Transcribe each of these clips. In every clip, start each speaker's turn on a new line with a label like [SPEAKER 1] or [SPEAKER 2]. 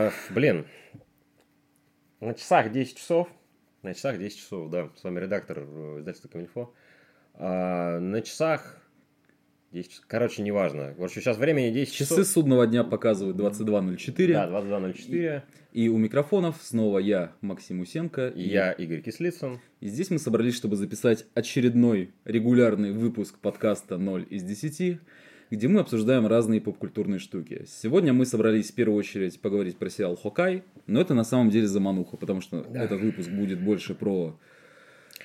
[SPEAKER 1] А, блин, на часах 10 часов. На часах 10 часов, да. С вами редактор э, издательства Камильфо. А, на часах 10 часов. Короче, неважно. Короче, сейчас времени 10
[SPEAKER 2] Часы
[SPEAKER 1] часов.
[SPEAKER 2] судного дня показывают 22.04.
[SPEAKER 1] Да, 22.04.
[SPEAKER 2] И у микрофонов снова я, Максим Усенко.
[SPEAKER 1] И я, Игорь Кислицын.
[SPEAKER 2] И здесь мы собрались, чтобы записать очередной регулярный выпуск подкаста «0 из 10», где мы обсуждаем разные попкультурные штуки. Сегодня мы собрались в первую очередь поговорить про сериал «Хокай», но это на самом деле замануха, потому что
[SPEAKER 1] Да.
[SPEAKER 2] этот выпуск будет больше про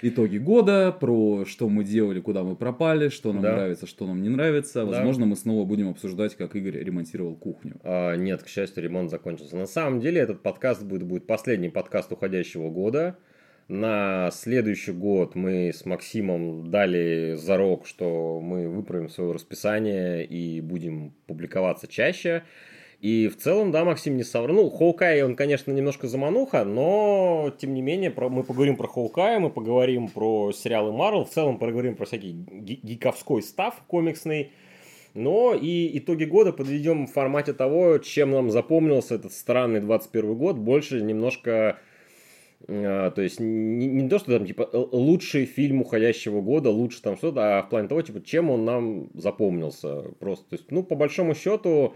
[SPEAKER 2] итоги года, про что мы делали, куда мы пропали, что нам
[SPEAKER 1] Да.
[SPEAKER 2] нравится, что нам не нравится.
[SPEAKER 1] Да.
[SPEAKER 2] Возможно, мы снова будем обсуждать, как Игорь ремонтировал кухню.
[SPEAKER 1] А, нет, к счастью, ремонт закончился. На самом деле, этот подкаст будет, будет последний подкаст уходящего года. На следующий год мы с Максимом дали зарок, что мы выправим свое расписание и будем публиковаться чаще. И в целом, да, Максим не соврал. Ну, Хоукай, он, конечно, немножко замануха, но, тем не менее, про- мы поговорим про Хоукая, мы поговорим про сериалы Марвел, в целом поговорим про всякий ги- гиковской став комиксный. Но и итоги года подведем в формате того, чем нам запомнился этот странный 21 год. Больше немножко... э, то есть не, не то, что там типа лучший фильм уходящего года, лучше там что-то, а в плане того, типа, чем он нам запомнился. Просто, то есть, ну, по большому счету,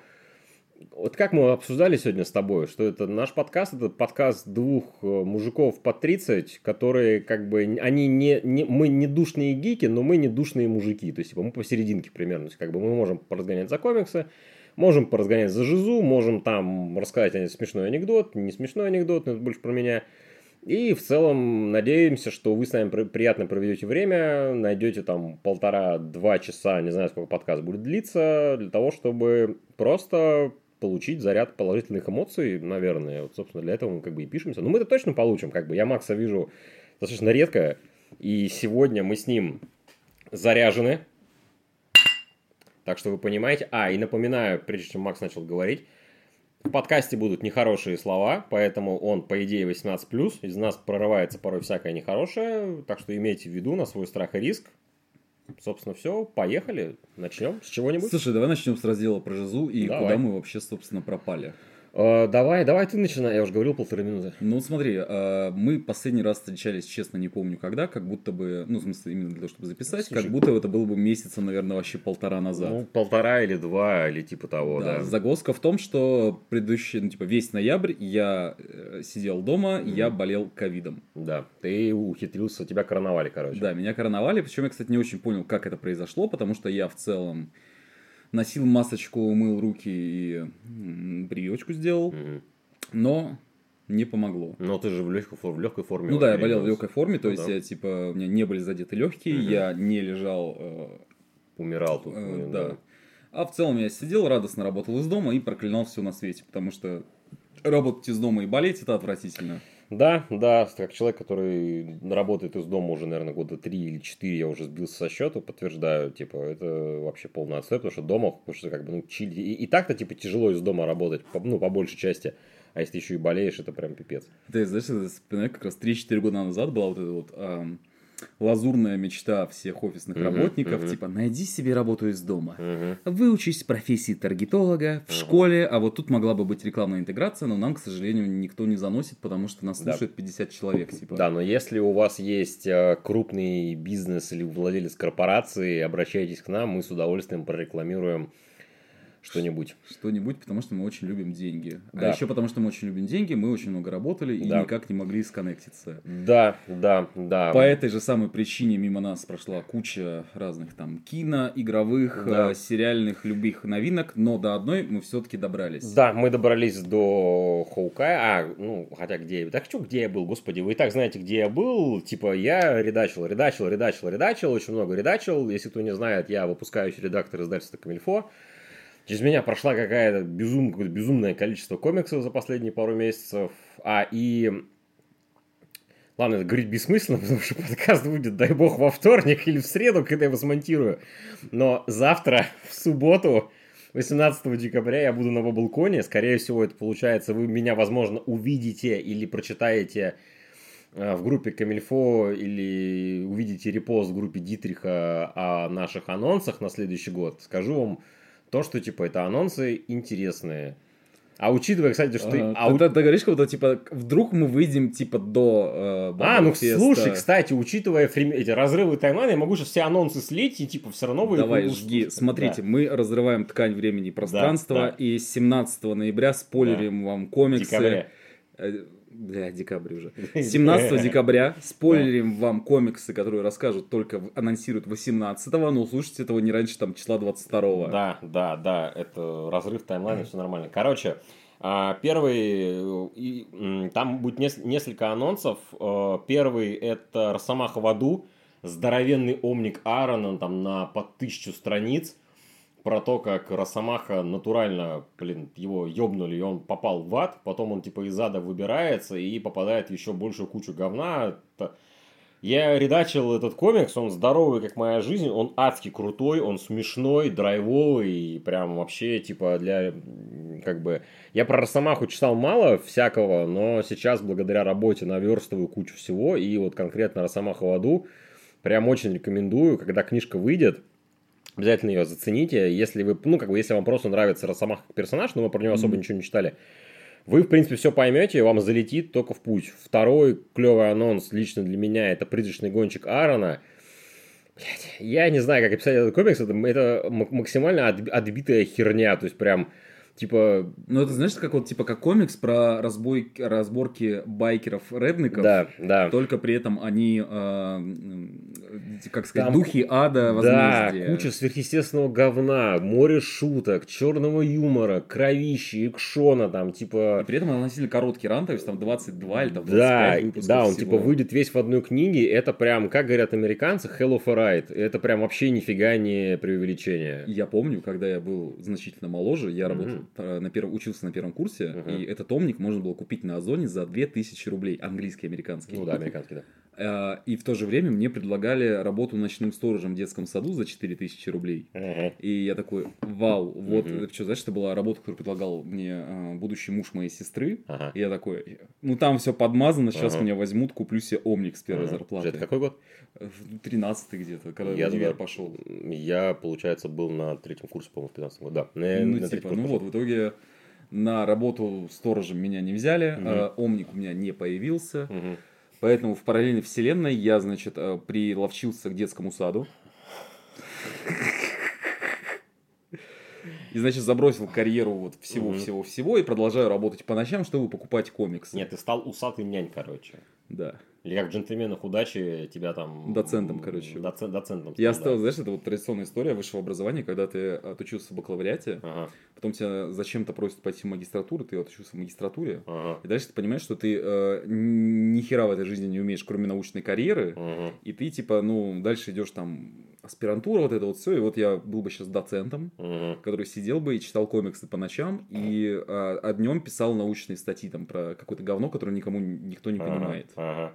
[SPEAKER 1] вот как мы обсуждали сегодня с тобой, что это наш подкаст, это подкаст двух э, мужиков по 30, которые как бы, они не, не, мы не душные гики, но мы не душные мужики, то есть типа, мы посерединке примерно, то есть как бы мы можем поразгонять за комиксы, можем поразгонять за жизу, можем там рассказать смешной анекдот, не смешной анекдот, но это больше про меня. И в целом надеемся, что вы с нами при- приятно проведете время, найдете там полтора-два часа, не знаю, сколько подкаст будет длиться, для того, чтобы просто получить заряд положительных эмоций, наверное. Вот, собственно, для этого мы как бы и пишемся. Но мы это точно получим, как бы. Я Макса вижу достаточно редко, и сегодня мы с ним заряжены. Так что вы понимаете. А, и напоминаю, прежде чем Макс начал говорить, в подкасте будут нехорошие слова, поэтому он, по идее, 18+. Из нас прорывается порой всякое нехорошее, так что имейте в виду на свой страх и риск. Собственно, все, поехали. Начнем с чего-нибудь.
[SPEAKER 2] Слушай, давай начнем с раздела про Жизу и
[SPEAKER 1] Давай.
[SPEAKER 2] куда мы вообще, собственно, пропали.
[SPEAKER 1] Э, давай, давай ты начинай. Я уже говорил полторы минуты.
[SPEAKER 2] Ну, смотри, э, мы последний раз встречались, честно, не помню когда, как будто бы, ну, в смысле, именно для того, чтобы записать,
[SPEAKER 1] Слушай,
[SPEAKER 2] как будто это было бы месяца, наверное, вообще полтора назад.
[SPEAKER 1] Ну, полтора или два, или типа того, да.
[SPEAKER 2] да. Загвоздка в том, что предыдущий, ну, типа, весь ноябрь я э, сидел дома, и я болел ковидом.
[SPEAKER 1] Да, ты ухитрился, тебя короновали, короче.
[SPEAKER 2] Да, меня короновали, причем я, кстати, не очень понял, как это произошло, потому что я в целом носил масочку, мыл руки и прививочку сделал,
[SPEAKER 1] Мгм.
[SPEAKER 2] но не помогло.
[SPEAKER 1] Но ты же в легкой, в легкой форме.
[SPEAKER 2] Ну да, я болел в легкой форме, то
[SPEAKER 1] Ну
[SPEAKER 2] есть
[SPEAKER 1] да.
[SPEAKER 2] я типа у меня не были задеты легкие,
[SPEAKER 1] Мгм.
[SPEAKER 2] я не лежал, э,
[SPEAKER 1] Умирал тут.
[SPEAKER 2] э,
[SPEAKER 1] блин,
[SPEAKER 2] да. А в целом я сидел, радостно работал из дома и проклинал все на свете, потому что работать из дома и болеть это отвратительно.
[SPEAKER 1] Да, да, как человек, который работает из дома уже, наверное, года три или четыре, я уже сбился со счету, подтверждаю, типа, это вообще полный отстой, потому что дома, потому что как бы, ну, чили, и, и так-то, типа, тяжело из дома работать, по- ну, по большей части, а если еще и болеешь, это прям пипец.
[SPEAKER 2] Ты знаешь, вспоминаю, как раз 3-4 года назад была вот эта вот ам, лазурная мечта всех офисных работников, типа, найди себе работу из дома. Выучись профессии таргетолога в школе, а вот тут могла бы быть рекламная интеграция, но нам, к сожалению, никто не заносит, потому что нас
[SPEAKER 1] Да.
[SPEAKER 2] слушает 50 человек, типа.
[SPEAKER 1] Да, но если у вас есть э, крупный бизнес или владелец корпорации, обращайтесь к нам, мы с удовольствием прорекламируем что-нибудь.
[SPEAKER 2] Что-нибудь, потому что мы очень любим деньги.
[SPEAKER 1] Да.
[SPEAKER 2] А еще потому что мы очень любим деньги, мы очень много работали и
[SPEAKER 1] Да.
[SPEAKER 2] никак не могли сконнектиться.
[SPEAKER 1] Да, да, да.
[SPEAKER 2] По этой же самой причине мимо нас прошла куча разных там кино, игровых,
[SPEAKER 1] Да.
[SPEAKER 2] э, сериальных, любых новинок, но до одной мы все-таки добрались.
[SPEAKER 1] Да, мы добрались до Хоукая. А, ну, хотя где я... Так что, где я был, господи, вы и так знаете, где я был. Типа, я редачил, редачил, редачил, редачил, очень много редачил. Если кто не знает, я выпускающий редактор издательства Камильфо. Через меня прошла какая-то безум, какое-то безумное количество комиксов за последние пару месяцев. А, и... Ладно, это говорить бессмысленно, потому что подкаст будет, дай бог, во вторник или в среду, когда я его смонтирую. Но завтра, в субботу, 18 декабря я буду на Баблконе. Скорее всего, это получается, вы меня, возможно, увидите или прочитаете э, в группе Камильфо или увидите репост в группе Дитриха о наших анонсах на следующий год. Скажу вам то, что, типа, это анонсы интересные. А учитывая, кстати, что ты...
[SPEAKER 2] Ага.
[SPEAKER 1] а
[SPEAKER 2] ты,
[SPEAKER 1] у-
[SPEAKER 2] ты- говоришь, будто, типа, вдруг мы выйдем, типа, до э,
[SPEAKER 1] А, ну
[SPEAKER 2] Bubble Fest а.
[SPEAKER 1] слушай, кстати, учитывая фрем- эти разрывы таймлайна, я могу сейчас все анонсы слить, и типа все равно вы...
[SPEAKER 2] Давай, жги. Смотрите,
[SPEAKER 1] Да.
[SPEAKER 2] мы разрываем ткань времени и пространства,
[SPEAKER 1] да.
[SPEAKER 2] и 17 ноября спойлерим вам комиксы.
[SPEAKER 1] Декабря.
[SPEAKER 2] Бля, декабрь уже. 17 декабря спойлерим вам комиксы, которые расскажут только, анонсируют 18-го, но услышите этого не раньше там числа 22-го.
[SPEAKER 1] Да, да, да, это разрыв таймлайна, все нормально. Короче, а, первый, и, там будет нес- несколько анонсов. Э, Первый это Росомаха в аду, здоровенный омник Аарона там на под тысячу страниц про то, как Росомаха натурально, блин, его ёбнули, и он попал в ад, потом он типа из ада выбирается и попадает еще большую кучу говна. Я редачил этот комикс, он здоровый, как моя жизнь, он адски крутой, он смешной, драйвовый, и прям вообще, типа, для, как бы... Я про Росомаху читал мало всякого, но сейчас, благодаря работе, наверстываю кучу всего, и вот конкретно Росомаха в аду прям очень рекомендую, когда книжка выйдет, обязательно ее зацените, если вы, ну, как бы, если вам просто нравится Росомаха как персонаж, но вы про него особо
[SPEAKER 2] Мгм.
[SPEAKER 1] ничего не читали, вы, в принципе, все поймете, вам залетит только в путь. Второй клевый анонс лично для меня это призрачный гонщик Аарона. Блядь, я не знаю, как описать этот комикс, это, это максимально отби- отбитая херня, то есть прям, типа,
[SPEAKER 2] Ну, это знаешь, как вот, типа, как комикс про разбой, разборки байкеров-редников,
[SPEAKER 1] да, да.
[SPEAKER 2] только при этом они, э, как сказать,
[SPEAKER 1] Там-
[SPEAKER 2] духи ада,
[SPEAKER 1] Да,
[SPEAKER 2] возмездия.
[SPEAKER 1] куча сверхъестественного говна, море шуток, черного юмора, кровищи, экшона, там,
[SPEAKER 2] И
[SPEAKER 1] типа...
[SPEAKER 2] при этом относительно короткий ран, то есть там 22 или там 25
[SPEAKER 1] Да, да, он
[SPEAKER 2] всего.
[SPEAKER 1] типа выйдет весь в одной книге. Это прям, как говорят американцы, hell of a ride. Это прям вообще нифига не преувеличение.
[SPEAKER 2] Я помню, когда я был значительно моложе, я
[SPEAKER 1] Мгм.
[SPEAKER 2] работал на первом, учился на первом курсе,
[SPEAKER 1] Мгм.
[SPEAKER 2] и этот томник можно было купить на Озоне за 2000 рублей, английский, американский.
[SPEAKER 1] Ну да, американский, да.
[SPEAKER 2] Э, И в то же время мне предлагали работу ночным сторожем в детском саду за 4000 рублей.
[SPEAKER 1] Ага.
[SPEAKER 2] И я такой, вау, вот, это что, знаешь, это была работа, которую предлагал мне э, будущий муж моей сестры.
[SPEAKER 1] Ага.
[SPEAKER 2] И я такой, ну там все подмазано, сейчас
[SPEAKER 1] Ага.
[SPEAKER 2] меня возьмут, куплю себе омник с первой
[SPEAKER 1] Ага.
[SPEAKER 2] зарплаты.
[SPEAKER 1] Это какой год?
[SPEAKER 2] В 13 где-то, когда
[SPEAKER 1] Я
[SPEAKER 2] в универ пошел.
[SPEAKER 1] Я, получается, был на третьем курсе, по-моему, в 15 году. Да. На-
[SPEAKER 2] Ну,
[SPEAKER 1] на
[SPEAKER 2] типа, ну
[SPEAKER 1] пошел.
[SPEAKER 2] вот, в итоге на работу сторожем меня не взяли,
[SPEAKER 1] Мгм.
[SPEAKER 2] э, омник у меня не появился,
[SPEAKER 1] Мгм.
[SPEAKER 2] Поэтому в параллельной вселенной я, значит, э, приловчился к детскому саду. И, значит, забросил карьеру вот всего-всего-всего и продолжаю работать по ночам, чтобы покупать комиксы.
[SPEAKER 1] Нет, ты стал усатый нянь, короче.
[SPEAKER 2] Да.
[SPEAKER 1] Или как в джентльменах удачи тебя там...
[SPEAKER 2] Доцентом, короче.
[SPEAKER 1] Доцент, доцентом
[SPEAKER 2] Я
[SPEAKER 1] стал,
[SPEAKER 2] стал,
[SPEAKER 1] да.
[SPEAKER 2] знаешь, это вот традиционная история высшего образования, когда ты отучился в бакалавриате,
[SPEAKER 1] Ага,
[SPEAKER 2] потом тебя зачем-то просят пойти в магистратуру, ты отучился в магистратуре,
[SPEAKER 1] ага,
[SPEAKER 2] и дальше ты понимаешь, что ты э, ни хера в этой жизни не умеешь, кроме научной карьеры,
[SPEAKER 1] ага.
[SPEAKER 2] и ты типа, ну, дальше идешь там аспирантура, вот это вот все, и вот я был бы сейчас доцентом,
[SPEAKER 1] Мгм.
[SPEAKER 2] который сидел бы и читал комиксы по ночам, и а, а днем писал научные статьи там про какое-то говно, которое никому никто не
[SPEAKER 1] Ага,
[SPEAKER 2] понимает.
[SPEAKER 1] Ага.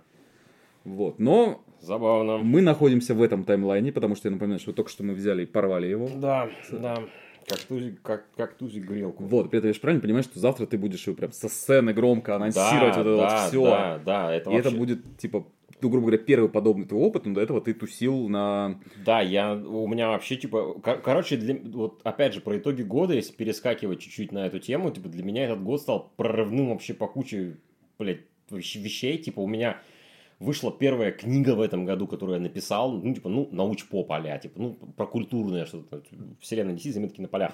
[SPEAKER 2] Вот. Но
[SPEAKER 1] Забавно.
[SPEAKER 2] мы находимся в этом таймлайне, потому что я напоминаю, что только что мы взяли и порвали его.
[SPEAKER 1] Да, да. Как тузик, как, как тузик грелку.
[SPEAKER 2] Вот, при этом я же правильно понимаю, что завтра ты будешь его прям со сцены громко анонсировать
[SPEAKER 1] да,
[SPEAKER 2] вот это
[SPEAKER 1] да,
[SPEAKER 2] вот все.
[SPEAKER 1] Да, да, это
[SPEAKER 2] и это
[SPEAKER 1] вообще-
[SPEAKER 2] будет, типа, ну, грубо говоря, первый подобный твой опыт, но до этого ты тусил на...
[SPEAKER 1] Да, я, у меня вообще, типа, кор- короче, для, вот опять же, про итоги года, если перескакивать чуть-чуть на эту тему, типа, для меня этот год стал прорывным вообще по куче, блядь, вещ- вещей, типа, у меня вышла первая книга в этом году, которую я написал, ну, типа, ну, науч-поп а типа, ну, про культурное что-то, вселенная DC, заметки на полях.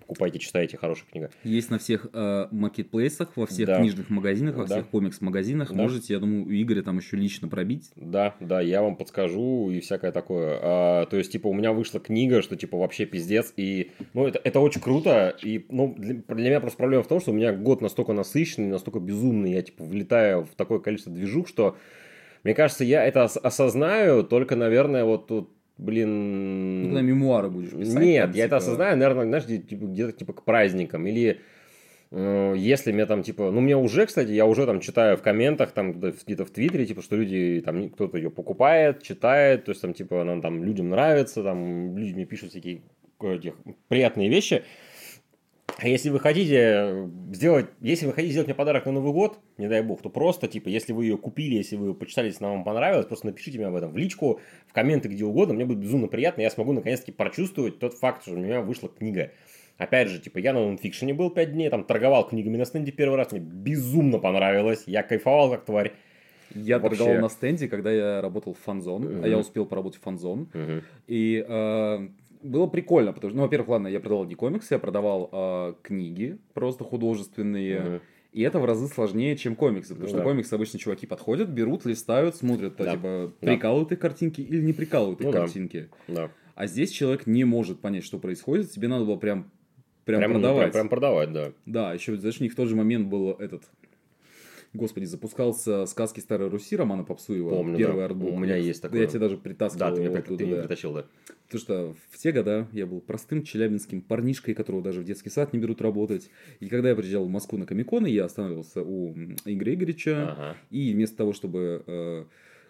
[SPEAKER 1] Покупайте, читайте, хорошая книга.
[SPEAKER 2] Есть на всех э, маркетплейсах, во всех
[SPEAKER 1] Да.
[SPEAKER 2] книжных магазинах, во
[SPEAKER 1] Да.
[SPEAKER 2] всех комикс-магазинах.
[SPEAKER 1] Да.
[SPEAKER 2] Можете, я думаю, у Игоря там еще лично пробить.
[SPEAKER 1] Да, да, я вам подскажу и всякое такое. А, то есть, типа, у меня вышла книга, что, типа, вообще пиздец. И, ну, это, это очень круто. И, ну, для, для меня просто проблема в том, что у меня год настолько насыщенный, настолько безумный. Я, типа, влетаю в такое количество движух, что, мне кажется, я это ос- осознаю только, наверное, вот тут, блин...
[SPEAKER 2] Когда мемуары будешь писать.
[SPEAKER 1] Нет,
[SPEAKER 2] там,
[SPEAKER 1] я это
[SPEAKER 2] типа,
[SPEAKER 1] осознаю, наверное, знаешь, где- типа, где-то типа к праздникам. Или э, если мне там, типа, ну, мне уже, кстати, я уже там читаю в комментах, там, где- где-то в Твиттере, типа, что люди, там, кто-то ее покупает, читает, то есть, там, типа, она там людям нравится, там, люди мне пишут всякие э, этих приятные вещи. А если вы хотите сделать, если вы хотите сделать мне подарок на Новый год, не дай бог, то просто, типа, если вы ее купили, если вы ее почитали, если она вам понравилась, просто напишите мне об этом в личку, в комменты, где угодно, мне будет безумно приятно, я смогу наконец-таки прочувствовать тот факт, что у меня вышла книга. Опять же, типа, я на нонфикшене был 5 дней, там торговал книгами на стенде первый раз, мне безумно понравилось, я кайфовал как тварь.
[SPEAKER 2] Я
[SPEAKER 1] Вообще.
[SPEAKER 2] торговал на стенде, когда я работал в фанзон, а я успел поработать в фанзон.
[SPEAKER 1] Мгм.
[SPEAKER 2] И э, было прикольно, потому что, ну, во-первых, ладно, я продавал не комиксы, я продавал э, книги, просто художественные.
[SPEAKER 1] Мгм.
[SPEAKER 2] И это в разы сложнее, чем комиксы, потому
[SPEAKER 1] Ну
[SPEAKER 2] что
[SPEAKER 1] да.
[SPEAKER 2] комиксы обычно чуваки подходят, берут, листают, смотрят, а,
[SPEAKER 1] Да.
[SPEAKER 2] типа,
[SPEAKER 1] Да.
[SPEAKER 2] прикалывают их картинки или не прикалывают их
[SPEAKER 1] Ну
[SPEAKER 2] картинки.
[SPEAKER 1] Да.
[SPEAKER 2] А здесь человек не может понять, что происходит, тебе надо было прям, прям,
[SPEAKER 1] Прям, ну,
[SPEAKER 2] продавать.
[SPEAKER 1] прям, прям продавать, да.
[SPEAKER 2] Да, еще, знаешь, у них в тот же момент был этот... Господи, запускался «Сказки Старой Руси» Романа Попсуева.
[SPEAKER 1] Помню,
[SPEAKER 2] первый
[SPEAKER 1] да.
[SPEAKER 2] артбук.
[SPEAKER 1] У меня есть такое.
[SPEAKER 2] Я тебе даже притаскивал
[SPEAKER 1] Да, ты при-
[SPEAKER 2] оттуда,
[SPEAKER 1] ты
[SPEAKER 2] да.
[SPEAKER 1] притащил, да.
[SPEAKER 2] Потому что в те года я был простым челябинским парнишкой, которого даже в детский сад не берут работать. И когда я приезжал в Москву на Комиконы, я остановился у Игоря Игоревича.
[SPEAKER 1] Ага.
[SPEAKER 2] И вместо того, чтобы э,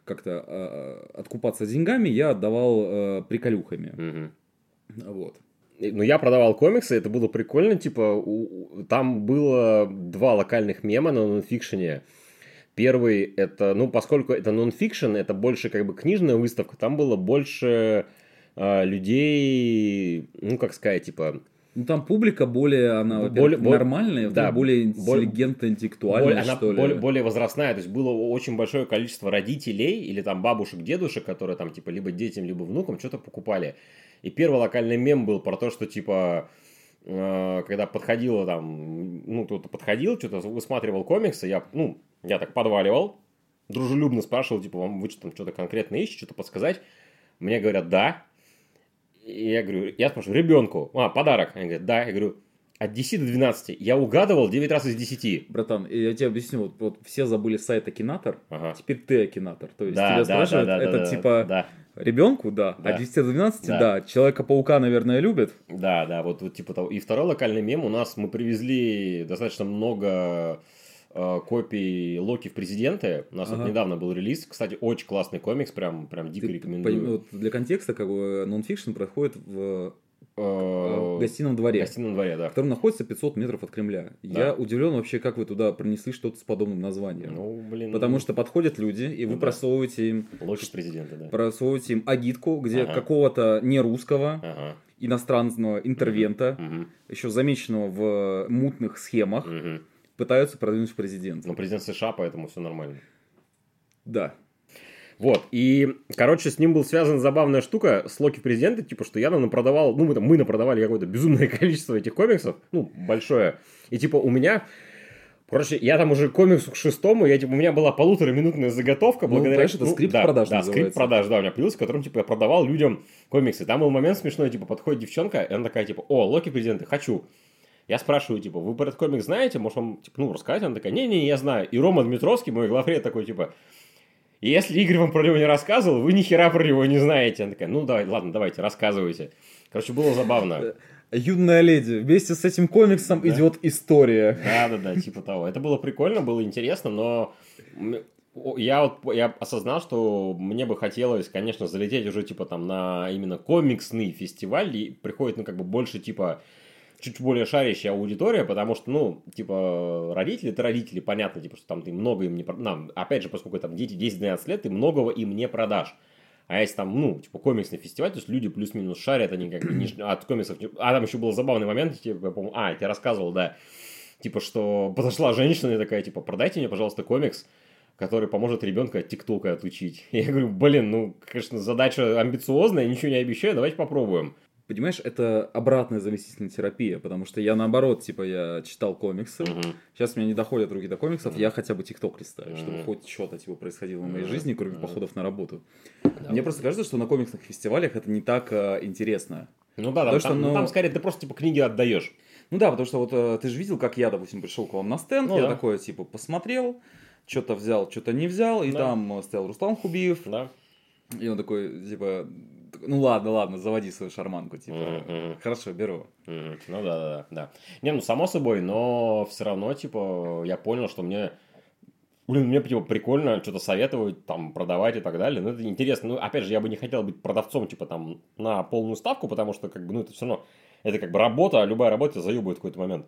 [SPEAKER 2] как-то э, откупаться деньгами, я отдавал э, приколюхами.
[SPEAKER 1] Мгм.
[SPEAKER 2] Вот.
[SPEAKER 1] Ну, я продавал комиксы, это было прикольно, типа, у- там было два локальных мема на нонфикшене. Первый, это, ну, поскольку это нонфикшн, это больше как бы книжная выставка, там было больше а, людей, ну, как сказать, типа,
[SPEAKER 2] Ну там публика более, она,
[SPEAKER 1] Более- более-
[SPEAKER 2] нормальная,
[SPEAKER 1] да,
[SPEAKER 2] более интеллигентно, интеллектуальная,
[SPEAKER 1] более, она
[SPEAKER 2] что ли.
[SPEAKER 1] более, более возрастная, то есть было очень большое количество родителей или там бабушек, дедушек, которые там типа либо детям, либо внукам что-то покупали. И первый локальный мем был про то, что типа э, когда подходило там, ну, кто-то подходил, что-то высматривал комиксы, я, ну, я так подваливал, дружелюбно спрашивал, типа, вам вы что там что-то конкретно ищете, что-то подсказать? Мне говорят, да. И я говорю, я спрашиваю, ребенку, а, подарок. Они говорят, да. Я говорю, от 10 до 12. Я угадывал 9 раз из 10.
[SPEAKER 2] Братан, я тебе объясню, вот, вот все забыли сайт Акинатор,
[SPEAKER 1] Ага.
[SPEAKER 2] теперь ты Акинатор. То есть
[SPEAKER 1] Да,
[SPEAKER 2] тебя
[SPEAKER 1] да,
[SPEAKER 2] спрашивают,
[SPEAKER 1] да, да,
[SPEAKER 2] это
[SPEAKER 1] да,
[SPEAKER 2] типа
[SPEAKER 1] Да,
[SPEAKER 2] ребенку, да,
[SPEAKER 1] Да.
[SPEAKER 2] а 10 до 12,
[SPEAKER 1] Да.
[SPEAKER 2] да. Человека-паука, наверное, любят.
[SPEAKER 1] да, да, вот, вот типа того. И второй локальный мем у нас мы привезли достаточно много э, копий Локи в президенты. У нас вот
[SPEAKER 2] Ага.
[SPEAKER 1] недавно был релиз. Кстати, очень классный комикс, прям, прям дико
[SPEAKER 2] Ты
[SPEAKER 1] рекомендую.
[SPEAKER 2] поним- вот для контекста, как бы, нонфикшн проходит в, в гостином
[SPEAKER 1] в
[SPEAKER 2] дворе.
[SPEAKER 1] гостином дворе, да.
[SPEAKER 2] Который находится 500 метров от Кремля.
[SPEAKER 1] Да.
[SPEAKER 2] Я удивлен вообще, как вы туда принесли что-то с подобным названием.
[SPEAKER 1] Ну, блин.
[SPEAKER 2] Потому что подходят люди, и вы
[SPEAKER 1] Ну да.
[SPEAKER 2] просовываете им,
[SPEAKER 1] Локи в президенты, да.
[SPEAKER 2] просовываете им агитку, где
[SPEAKER 1] Ага.
[SPEAKER 2] какого-то нерусского,
[SPEAKER 1] Ага.
[SPEAKER 2] иностранного интервента,
[SPEAKER 1] Мгм.
[SPEAKER 2] еще замеченного в мутных схемах,
[SPEAKER 1] Мгм.
[SPEAKER 2] пытаются продвинуть в президент.
[SPEAKER 1] Ну, президент США, поэтому все нормально.
[SPEAKER 2] Да.
[SPEAKER 1] Вот, и, короче, с ним был связана забавная штука с Локи президента, типа, что я напродавал, ну, мы, там, мы напродавали какое-то безумное количество этих комиксов, ну, большое, и, типа, у меня, короче, я там уже к комиксу к шестому, я, типа, у меня была полутораминутная заготовка,
[SPEAKER 2] Ну,
[SPEAKER 1] благодаря...
[SPEAKER 2] конечно, это скрипт
[SPEAKER 1] да,
[SPEAKER 2] продаж
[SPEAKER 1] Да,
[SPEAKER 2] называется.
[SPEAKER 1] скрипт продаж, да, у меня появился, которым, типа, я продавал людям комиксы. Там был момент смешной, типа, подходит девчонка, и она такая, типа, о, Локи президента, хочу. Я спрашиваю, типа, вы про этот комикс знаете? Может, вам, типа, ну, рассказать? Она такая, не-не, я знаю. И Рома Дмитровский, мой главред, такой, типа, если Игорь вам про него не рассказывал, вы ни хера про него не знаете. Она такая, ну, давай, ладно, давайте, рассказывайте. Короче, было забавно.
[SPEAKER 2] Юная леди, вместе с этим комиксом
[SPEAKER 1] Да.
[SPEAKER 2] идет история.
[SPEAKER 1] Да-да-да, типа того. Это было прикольно, было интересно, но я вот я осознал, что мне бы хотелось, конечно, залететь уже типа там на именно комиксный фестиваль, и приходит, ну, как бы больше типа чуть более шарящая аудитория, потому что, ну, типа, родители, это родители, понятно, типа, что там ты много им не... Нам, опять же, поскольку там дети 10-12 лет, ты многого им не продашь. А если там, ну, типа, комиксный фестиваль, то есть люди плюс-минус шарят, они как бы не- от комиксов... А там еще был забавный момент, типа, я помню, а, я тебе рассказывал, да, типа, что подошла женщина и такая, типа, продайте мне, пожалуйста, комикс, который поможет ребенка от ТикТока отучить. Я говорю, блин, ну, конечно, задача амбициозная, ничего не обещаю, давайте попробуем.
[SPEAKER 2] Понимаешь, это обратная заместительная терапия, потому что я наоборот, типа, я читал комиксы,
[SPEAKER 1] Мгм.
[SPEAKER 2] сейчас у меня не доходят руки до комиксов, я хотя бы ТикТок листаю, чтобы
[SPEAKER 1] Мгм.
[SPEAKER 2] хоть что-то типа происходило в моей жизни, кроме
[SPEAKER 1] Мгм.
[SPEAKER 2] походов на работу.
[SPEAKER 1] Да.
[SPEAKER 2] Мне просто кажется, что на комиксных фестивалях это не так э, интересно.
[SPEAKER 1] Ну да, там,
[SPEAKER 2] Потому что,
[SPEAKER 1] там-
[SPEAKER 2] ну-
[SPEAKER 1] там скорее ты просто типа книги отдаешь.
[SPEAKER 2] Ну да, потому что вот э, ты же видел, как я, допустим, пришел к вам на стенд,
[SPEAKER 1] Ну
[SPEAKER 2] я
[SPEAKER 1] да.
[SPEAKER 2] такое, типа, посмотрел, что-то взял, что-то не взял, и
[SPEAKER 1] Да.
[SPEAKER 2] там э, стоял Руслан Хубиев,
[SPEAKER 1] Да.
[SPEAKER 2] и он такой, типа, ну ладно, ладно, заводи свою шарманку, типа,
[SPEAKER 1] мгм.
[SPEAKER 2] хорошо, беру.
[SPEAKER 1] Мгм. Ну да, да, да. Не, ну само собой, но все равно, типа, я понял, что мне. Блин, мне типа прикольно что-то советовать, там, продавать и так далее. Ну, это интересно. Ну, опять же, я бы не хотел быть продавцом, типа, там, на полную ставку, потому что, как бы, ну, это все равно, это как бы работа, а любая работа тебя заебывает в какой-то момент.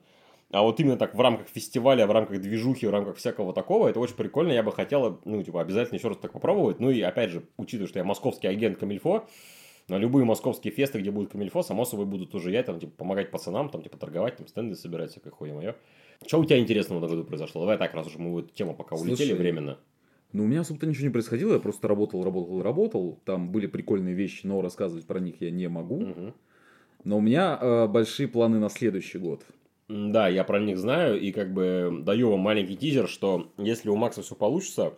[SPEAKER 1] А вот именно так в рамках фестиваля, в рамках движухи, в рамках всякого такого, это очень прикольно. Я бы хотел, ну, типа, обязательно еще раз так попробовать. Ну, и опять же, учитывая, что я московский агент Камильфо, на любые московские фесты, где будет Камильфо, само собой буду тоже я, там, типа, помогать пацанам, там, типа, торговать, там, стенды собирать, всякое хуе мое. Что у тебя интересного этом году произошло? Давай так, раз уж мы в эту тему пока улетели
[SPEAKER 2] Слушай,
[SPEAKER 1] временно.
[SPEAKER 2] Ну, у меня особо-то ничего не происходило, я просто работал, работал, работал. Там были прикольные вещи, но рассказывать про них я не могу.
[SPEAKER 1] Мгм.
[SPEAKER 2] Но у меня э, большие планы на следующий год.
[SPEAKER 1] Да, я про них знаю, и как бы даю вам маленький тизер, что если у Макса все получится,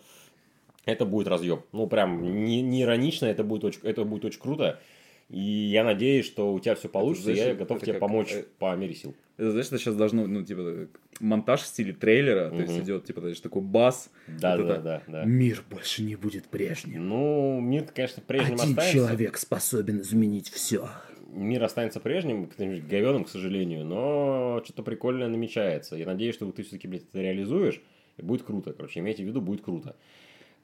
[SPEAKER 1] это будет разъеб. Ну, прям не, не иронично, это будет, очень, это будет очень круто. И я надеюсь, что у тебя все получится, и
[SPEAKER 2] знаешь,
[SPEAKER 1] я готов
[SPEAKER 2] это
[SPEAKER 1] тебе
[SPEAKER 2] как,
[SPEAKER 1] помочь
[SPEAKER 2] э,
[SPEAKER 1] по мере сил.
[SPEAKER 2] Это, знаешь, это сейчас должно, ну, типа, монтаж в стиле трейлера, то есть идет, типа, знаешь, такой бас.
[SPEAKER 1] Да,
[SPEAKER 2] вот
[SPEAKER 1] да,
[SPEAKER 2] это.
[SPEAKER 1] да, да.
[SPEAKER 2] Мир больше не будет прежним.
[SPEAKER 1] Ну, мир, конечно, прежним
[SPEAKER 3] Один
[SPEAKER 1] останется.
[SPEAKER 3] человек способен изменить все.
[SPEAKER 1] Мир останется прежним, говеным, к сожалению, но что-то прикольное намечается. Я надеюсь, что ты все-таки, блядь, это реализуешь, и будет круто. Короче, имейте в виду, будет круто.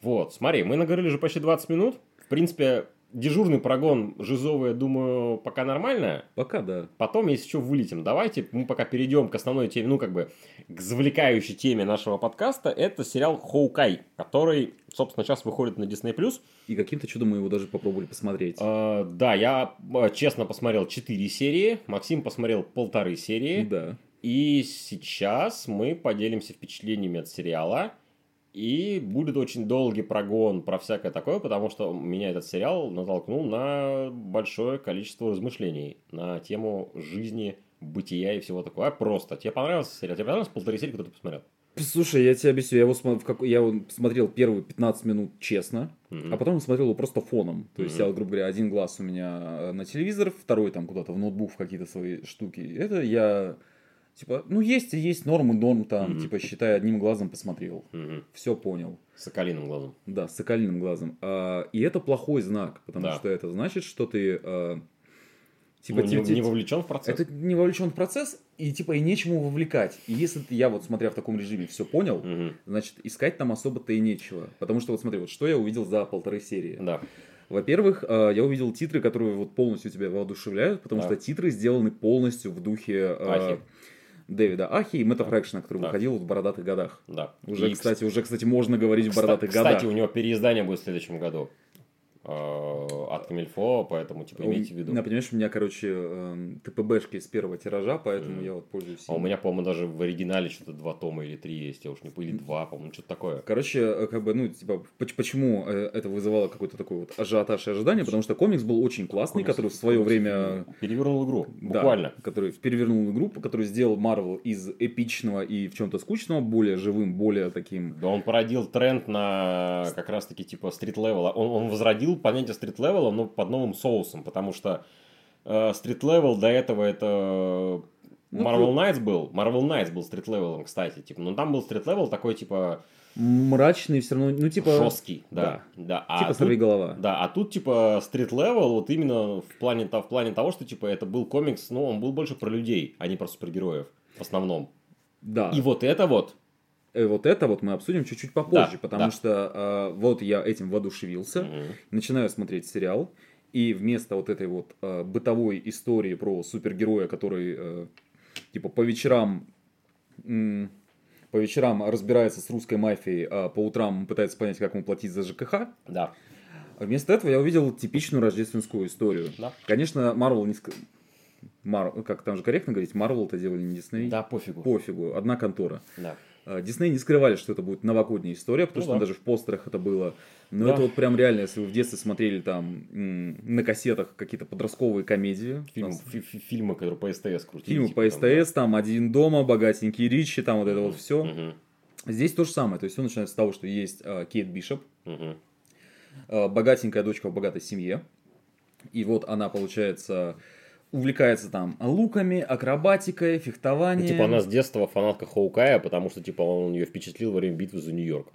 [SPEAKER 1] Вот, смотри, мы наговорили уже почти 20 минут. В принципе, дежурный прогон Жизовый, я думаю, пока нормально.
[SPEAKER 2] Пока, да.
[SPEAKER 1] Потом, если что, вылетим. Давайте мы пока перейдем к основной теме, ну, как бы, к завлекающей теме нашего подкаста. Это сериал «Хоукай», который, собственно, сейчас выходит на Disney+.
[SPEAKER 2] И каким-то чудом мы его даже попробовали посмотреть.
[SPEAKER 1] Э, да, я э, честно посмотрел 4 серии, Максим посмотрел полторы серии.
[SPEAKER 2] Да.
[SPEAKER 1] И сейчас мы поделимся впечатлениями от сериала. И будет очень долгий прогон про всякое такое, потому что меня этот сериал натолкнул на большое количество размышлений на тему жизни, бытия и всего такого. А просто. Тебе понравился сериал? Тебе понравилось полторы серии, которые ты посмотрел?
[SPEAKER 2] Слушай, я тебе объясню, я его смо- в как- я его смотрел первые 15 минут честно,
[SPEAKER 1] Мгм.
[SPEAKER 2] а потом смотрел его просто фоном. То есть,
[SPEAKER 1] Мгм.
[SPEAKER 2] я, грубо говоря, один глаз у меня э, на телевизор, второй там куда-то в ноутбук в какие-то свои штуки. Это я, типа, ну есть и есть норм и норм там,
[SPEAKER 1] Мгм.
[SPEAKER 2] типа, считай, одним глазом посмотрел.
[SPEAKER 1] Мгм.
[SPEAKER 2] Все понял.
[SPEAKER 1] Соколиным глазом.
[SPEAKER 2] Да, с соколиным глазом. А, и это плохой знак, потому
[SPEAKER 1] Да.
[SPEAKER 2] что это значит, что ты... а, типа,
[SPEAKER 1] Ну, не, не вовлечен в процесс.
[SPEAKER 2] это не вовлечен в процесс, и типа и нечему вовлекать. И если ты, я вот смотря в таком режиме все понял,
[SPEAKER 1] Мгм.
[SPEAKER 2] значит, искать там особо-то и нечего. Потому что вот смотри, вот что я увидел за полторы серии.
[SPEAKER 1] Да.
[SPEAKER 2] Во-первых, э, я увидел титры, которые вот полностью тебя воодушевляют, потому
[SPEAKER 1] Да.
[SPEAKER 2] что титры сделаны полностью в духе э,
[SPEAKER 1] Ахи.
[SPEAKER 2] Дэвида Ахи и Мэтта Фрэкшена, который
[SPEAKER 1] Да.
[SPEAKER 2] выходил в бородатых годах.
[SPEAKER 1] Да.
[SPEAKER 2] Уже,
[SPEAKER 1] И,
[SPEAKER 2] кстати, уже, кстати, можно говорить в бородатых
[SPEAKER 1] Кстати,
[SPEAKER 2] годах.
[SPEAKER 1] у него переиздание будет в следующем году. Э, От Камильфо, поэтому, типа, имейте в виду.
[SPEAKER 2] Да, понимаешь, у меня, короче, эм, ТПБшки с первого тиража, поэтому
[SPEAKER 1] Мгм.
[SPEAKER 2] я вот пользуюсь.
[SPEAKER 1] А у меня, по-моему, даже в оригинале что-то два тома или три есть, я уж не или два, по-моему, что-то такое.
[SPEAKER 2] Короче, э, как бы, ну, типа, поч- почему э, это вызывало какой-то такой вот ажиотаж и ожидание? Потому что комикс был очень классный,
[SPEAKER 1] Комикс-
[SPEAKER 2] который в свое
[SPEAKER 1] комикс
[SPEAKER 2] время...
[SPEAKER 1] Перевернул игру,
[SPEAKER 2] Да,
[SPEAKER 1] буквально.
[SPEAKER 2] который перевернул игру, который сделал Марвел из эпичного и в чем-то скучного более живым, более таким...
[SPEAKER 1] Да он породил тренд на как раз-таки типа street-level'а. Он, он возродил понятие street-level'а, но под новым соусом, потому что э, street-level до этого это
[SPEAKER 2] Ну,
[SPEAKER 1] Marvel Knights был. Marvel Knights был street-level'ом, кстати. Типа, но там был street-level такой, типа,
[SPEAKER 2] Мрачный все равно, ну, типа...
[SPEAKER 1] жесткий. Да, да. А
[SPEAKER 2] Типа
[SPEAKER 1] тут-
[SPEAKER 2] голова.
[SPEAKER 1] Да, а тут типа street-level, вот именно в плане, в плане того, что типа это был комикс, ну, он был больше про людей, а не про супергероев в основном.
[SPEAKER 2] Да.
[SPEAKER 1] И вот это вот,
[SPEAKER 2] Э, вот это вот мы обсудим чуть-чуть попозже,
[SPEAKER 1] Да,
[SPEAKER 2] потому
[SPEAKER 1] да.
[SPEAKER 2] что э, вот я этим воодушевился,
[SPEAKER 1] Мгм.
[SPEAKER 2] начинаю смотреть сериал, и вместо вот этой вот э, бытовой истории про супергероя, который э, типа по вечерам м, по вечерам разбирается с русской мафией, а по утрам пытается понять, как ему платить за ЖКХ,
[SPEAKER 1] да,
[SPEAKER 2] вместо этого я увидел типичную рождественскую историю.
[SPEAKER 1] да.
[SPEAKER 2] Конечно, Марвел не... Мар... Как там же корректно говорить, Марвел это делали не Дисней.
[SPEAKER 1] Да, пофигу.
[SPEAKER 2] Пофигу, одна контора.
[SPEAKER 1] Да.
[SPEAKER 2] А, Дисней не скрывали, что это будет новогодняя история, потому
[SPEAKER 1] Ну
[SPEAKER 2] что
[SPEAKER 1] да.
[SPEAKER 2] даже в постерах это было. Но
[SPEAKER 1] Да.
[SPEAKER 2] это вот прям реально, если вы в детстве смотрели там на кассетах какие-то подростковые комедии,
[SPEAKER 1] Фильм,
[SPEAKER 2] там,
[SPEAKER 1] фи- фи- фильмы, которые по СТС крутили.
[SPEAKER 2] фильмы
[SPEAKER 1] типа,
[SPEAKER 2] по
[SPEAKER 1] там, да.
[SPEAKER 2] СТС, там «Один дома», «Богатенький Ричи», там вот это вот все. Здесь то же самое, то есть все начинается с того, что есть а, Кейт Бишоп, а, богатенькая дочка в богатой семье, и вот она, получается, увлекается там луками, акробатикой,
[SPEAKER 1] Ну,
[SPEAKER 2] фехтованием.
[SPEAKER 1] типа она с детства фанатка Хоукая, потому что типа он ее впечатлил во время битвы за Нью-Йорк.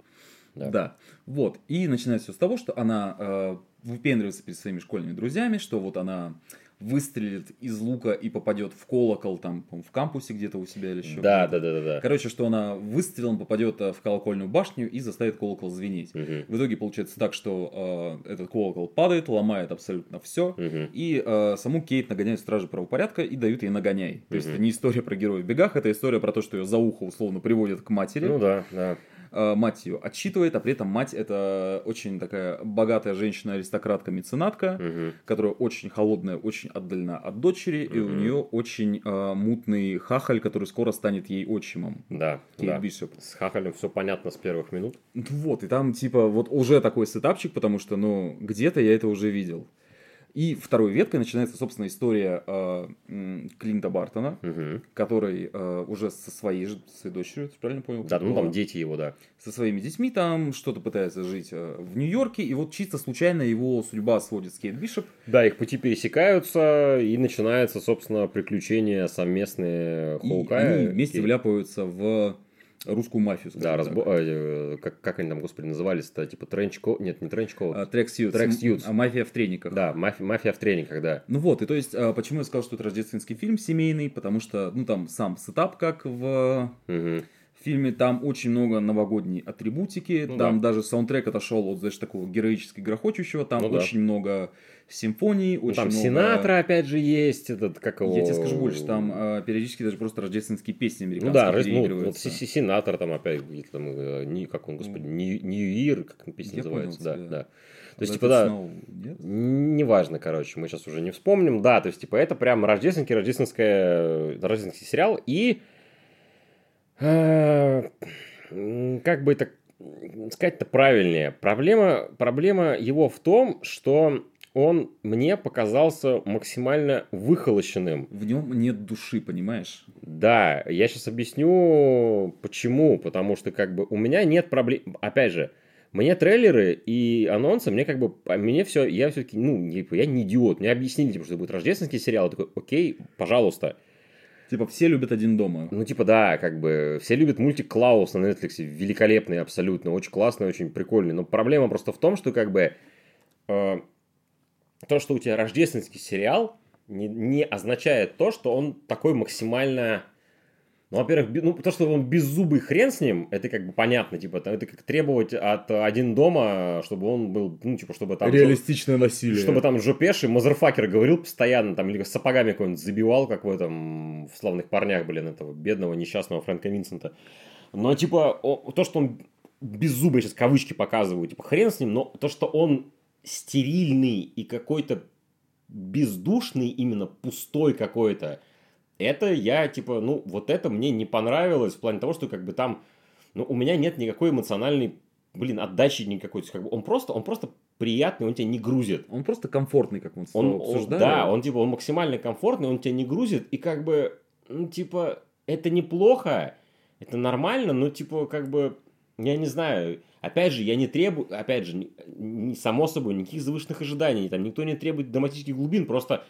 [SPEAKER 1] Да.
[SPEAKER 2] Да. Вот. И начинается все с того, что она э, выпендривается перед своими школьными друзьями, что вот она выстрелит из лука и попадет в колокол там в кампусе где-то у себя или еще.
[SPEAKER 1] Да, да, да, да, да.
[SPEAKER 2] Короче, что она выстрелом попадет э, в колокольную башню и заставит колокол звенеть.
[SPEAKER 1] Мгм.
[SPEAKER 2] В итоге получается так, что э, этот колокол падает, ломает абсолютно все.
[SPEAKER 1] Мгм.
[SPEAKER 2] И э, саму Кейт нагоняют стражи правопорядка и дают ей нагоняй. То есть
[SPEAKER 1] Мгм.
[SPEAKER 2] это не история про героя в бегах, это история про то, что ее за ухо условно приводят к матери.
[SPEAKER 1] Ну да, да.
[SPEAKER 2] Э, мать ее отчитывает, а при этом мать это очень такая богатая женщина-аристократка, меценатка,
[SPEAKER 1] Мгм.
[SPEAKER 2] которая очень холодная, очень отдалена от дочери, и у нее очень э, мутный хахаль, который скоро станет ей отчимом.
[SPEAKER 1] Да,
[SPEAKER 2] Кейт
[SPEAKER 1] да.
[SPEAKER 2] Бишоп.
[SPEAKER 1] С Хахалем все понятно с первых минут.
[SPEAKER 2] Ну Вот, и там типа вот уже такой сетапчик, потому что, ну, где-то я это уже видел. И второй веткой начинается, собственно, история э, Клинта Бартона,
[SPEAKER 1] Мгм.
[SPEAKER 2] который э, уже со своей, же- своей дочерью, правильно понял?
[SPEAKER 1] Да, ну там дети его, да.
[SPEAKER 2] со своими детьми там что-то пытается жить э, в Нью-Йорке, и вот чисто случайно его судьба сводит с Кейт Бишоп.
[SPEAKER 1] Да, их пути пересекаются, и начинается, собственно, приключения совместные
[SPEAKER 2] И
[SPEAKER 1] Хоукая.
[SPEAKER 2] они вместе
[SPEAKER 1] Кейт.
[SPEAKER 2] вляпаются в русскую мафию.
[SPEAKER 1] Да, разбо...
[SPEAKER 2] так.
[SPEAKER 1] э, как, как они там, господи, назывались-то? Типа Тренчко... Нет, не Тренчко.
[SPEAKER 2] А, Трек Сьюз.
[SPEAKER 1] Трек Сьюз.
[SPEAKER 2] А мафия в трениках.
[SPEAKER 1] Да, мафия, мафия в тренингах, да.
[SPEAKER 2] Ну вот, и то есть, а, почему я сказал, что это рождественский фильм семейный, потому что, ну, там сам сетап, как в
[SPEAKER 1] Мгм.
[SPEAKER 2] фильме, там очень много новогодней атрибутики,
[SPEAKER 1] Ну
[SPEAKER 2] там
[SPEAKER 1] да.
[SPEAKER 2] даже саундтрек отошел от, знаешь, такого героически грохочущего, там
[SPEAKER 1] Ну да.
[SPEAKER 2] очень много симфоний,
[SPEAKER 1] Ну,
[SPEAKER 2] очень
[SPEAKER 1] там
[SPEAKER 2] много...
[SPEAKER 1] Синатра, опять же, есть, этот, как его...
[SPEAKER 2] Я тебе скажу больше, там а, периодически даже просто рождественские песни
[SPEAKER 1] Ну
[SPEAKER 2] американские
[SPEAKER 1] да, раз- ну, вот Синатор там опять, где-то там, э, ни- как он, господи, Нью Year, как песня
[SPEAKER 2] Я понял
[SPEAKER 1] называется, да,
[SPEAKER 2] тебя.
[SPEAKER 1] да. То есть,
[SPEAKER 2] Let
[SPEAKER 1] типа, да,
[SPEAKER 2] нет?
[SPEAKER 1] Неважно, короче, мы сейчас уже не вспомним. Да, то есть, типа, это прям рождественский, рождественское, рождественский сериал. И э, как бы это сказать-то правильнее. Проблема, проблема его в том, что он мне показался максимально выхолощенным.
[SPEAKER 2] В нем нет души, понимаешь?
[SPEAKER 1] Да, я сейчас объясню почему. Потому что как бы у меня нет проблем. Опять же, мне трейлеры и анонсы, мне как бы, а мне все, я все-таки, ну, типа, я не идиот. Мне объяснили, типа, что это будет рождественский сериал. Я такой, окей, пожалуйста.
[SPEAKER 2] Типа, все любят один дома.
[SPEAKER 1] Ну, типа, да, как бы, все любят мультик Клаус на Netflix, великолепный абсолютно, очень классный, очень прикольный. Но проблема просто в том, что, как бы, э, то, что у тебя рождественский сериал, не, не означает то, что он такой максимально... Ну, во-первых, ну, то, что он беззубый хрен с ним, это как бы понятно, типа, это как требовать от один дома, чтобы он был, ну, типа, чтобы там...
[SPEAKER 2] Реалистичное насилие.
[SPEAKER 1] Чтобы там Жопеши, мазерфакер говорил постоянно, там, или сапогами какой-нибудь забивал, как в этом, в «Славных парнях», блин, этого бедного, несчастного Фрэнка Винсента. Но, типа, о- то, что он беззубый, сейчас кавычки показываю, типа, хрен с ним, но то, что он стерильный и какой-то бездушный, именно пустой какой-то, это я, типа, ну, вот это мне не понравилось в плане того, что, как бы, там, ну, у меня нет никакой эмоциональной, блин, отдачи никакой. Как бы, он просто, он просто приятный, он тебя не грузит.
[SPEAKER 2] Он просто комфортный, как мы
[SPEAKER 1] Он,
[SPEAKER 2] тобой
[SPEAKER 1] он-
[SPEAKER 2] обсуждали.
[SPEAKER 1] да, он типа он максимально комфортный, он тебя не грузит, и как бы, ну, типа, это неплохо, это нормально, но типа, как бы, я не знаю, опять же, я не требую, опять же, не, не- само собой, никаких завышенных ожиданий, там никто не требует драматических глубин, просто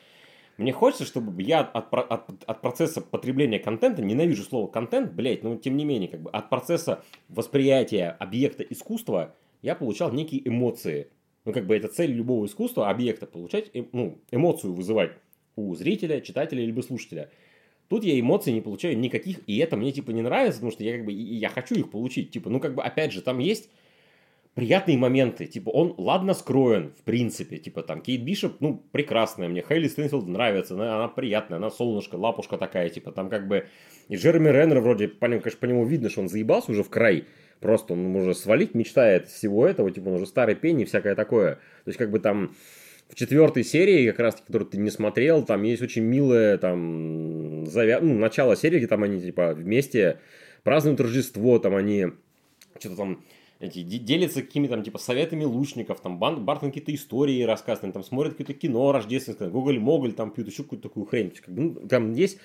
[SPEAKER 1] мне хочется, чтобы я от, от, от процесса потребления контента, ненавижу слово контент, блядь, но тем не менее, как бы от процесса восприятия объекта искусства я получал некие эмоции. Ну, как бы это цель любого искусства, объекта, получать эм- ну, эмоцию вызывать у зрителя, читателя либо слушателя. Тут я эмоций не получаю никаких, и это мне типа не нравится, потому что я как бы и я хочу их получить. Типа, ну как бы опять же, там есть приятные моменты. Типа, он ладно скроен, в принципе. Типа, там, Кейт Бишоп, ну, прекрасная мне. Хейли Стэнфилд нравится, она, она приятная, она солнышко, лапушка такая, типа, там как бы... И Джереми Реннер вроде, по нему, конечно, по нему видно, что он заебался уже в край. Просто он уже свалить мечтает всего этого, типа, он уже старый пень и всякое такое. То есть, как бы там в четвертой серии, как раз, которую ты не смотрел, там есть очень милое, там, завя... ну, начало серии, где там они, типа, вместе празднуют Рождество, там они что-то там эти, де- делятся какими-то там, типа, советами лучников, там, Бан, Бартон какие-то истории рассказывает, они там смотрят какое-то кино рождественское, Гоголь-Моголь, там пьют еще какую-то такую хрень. Как ну, там есть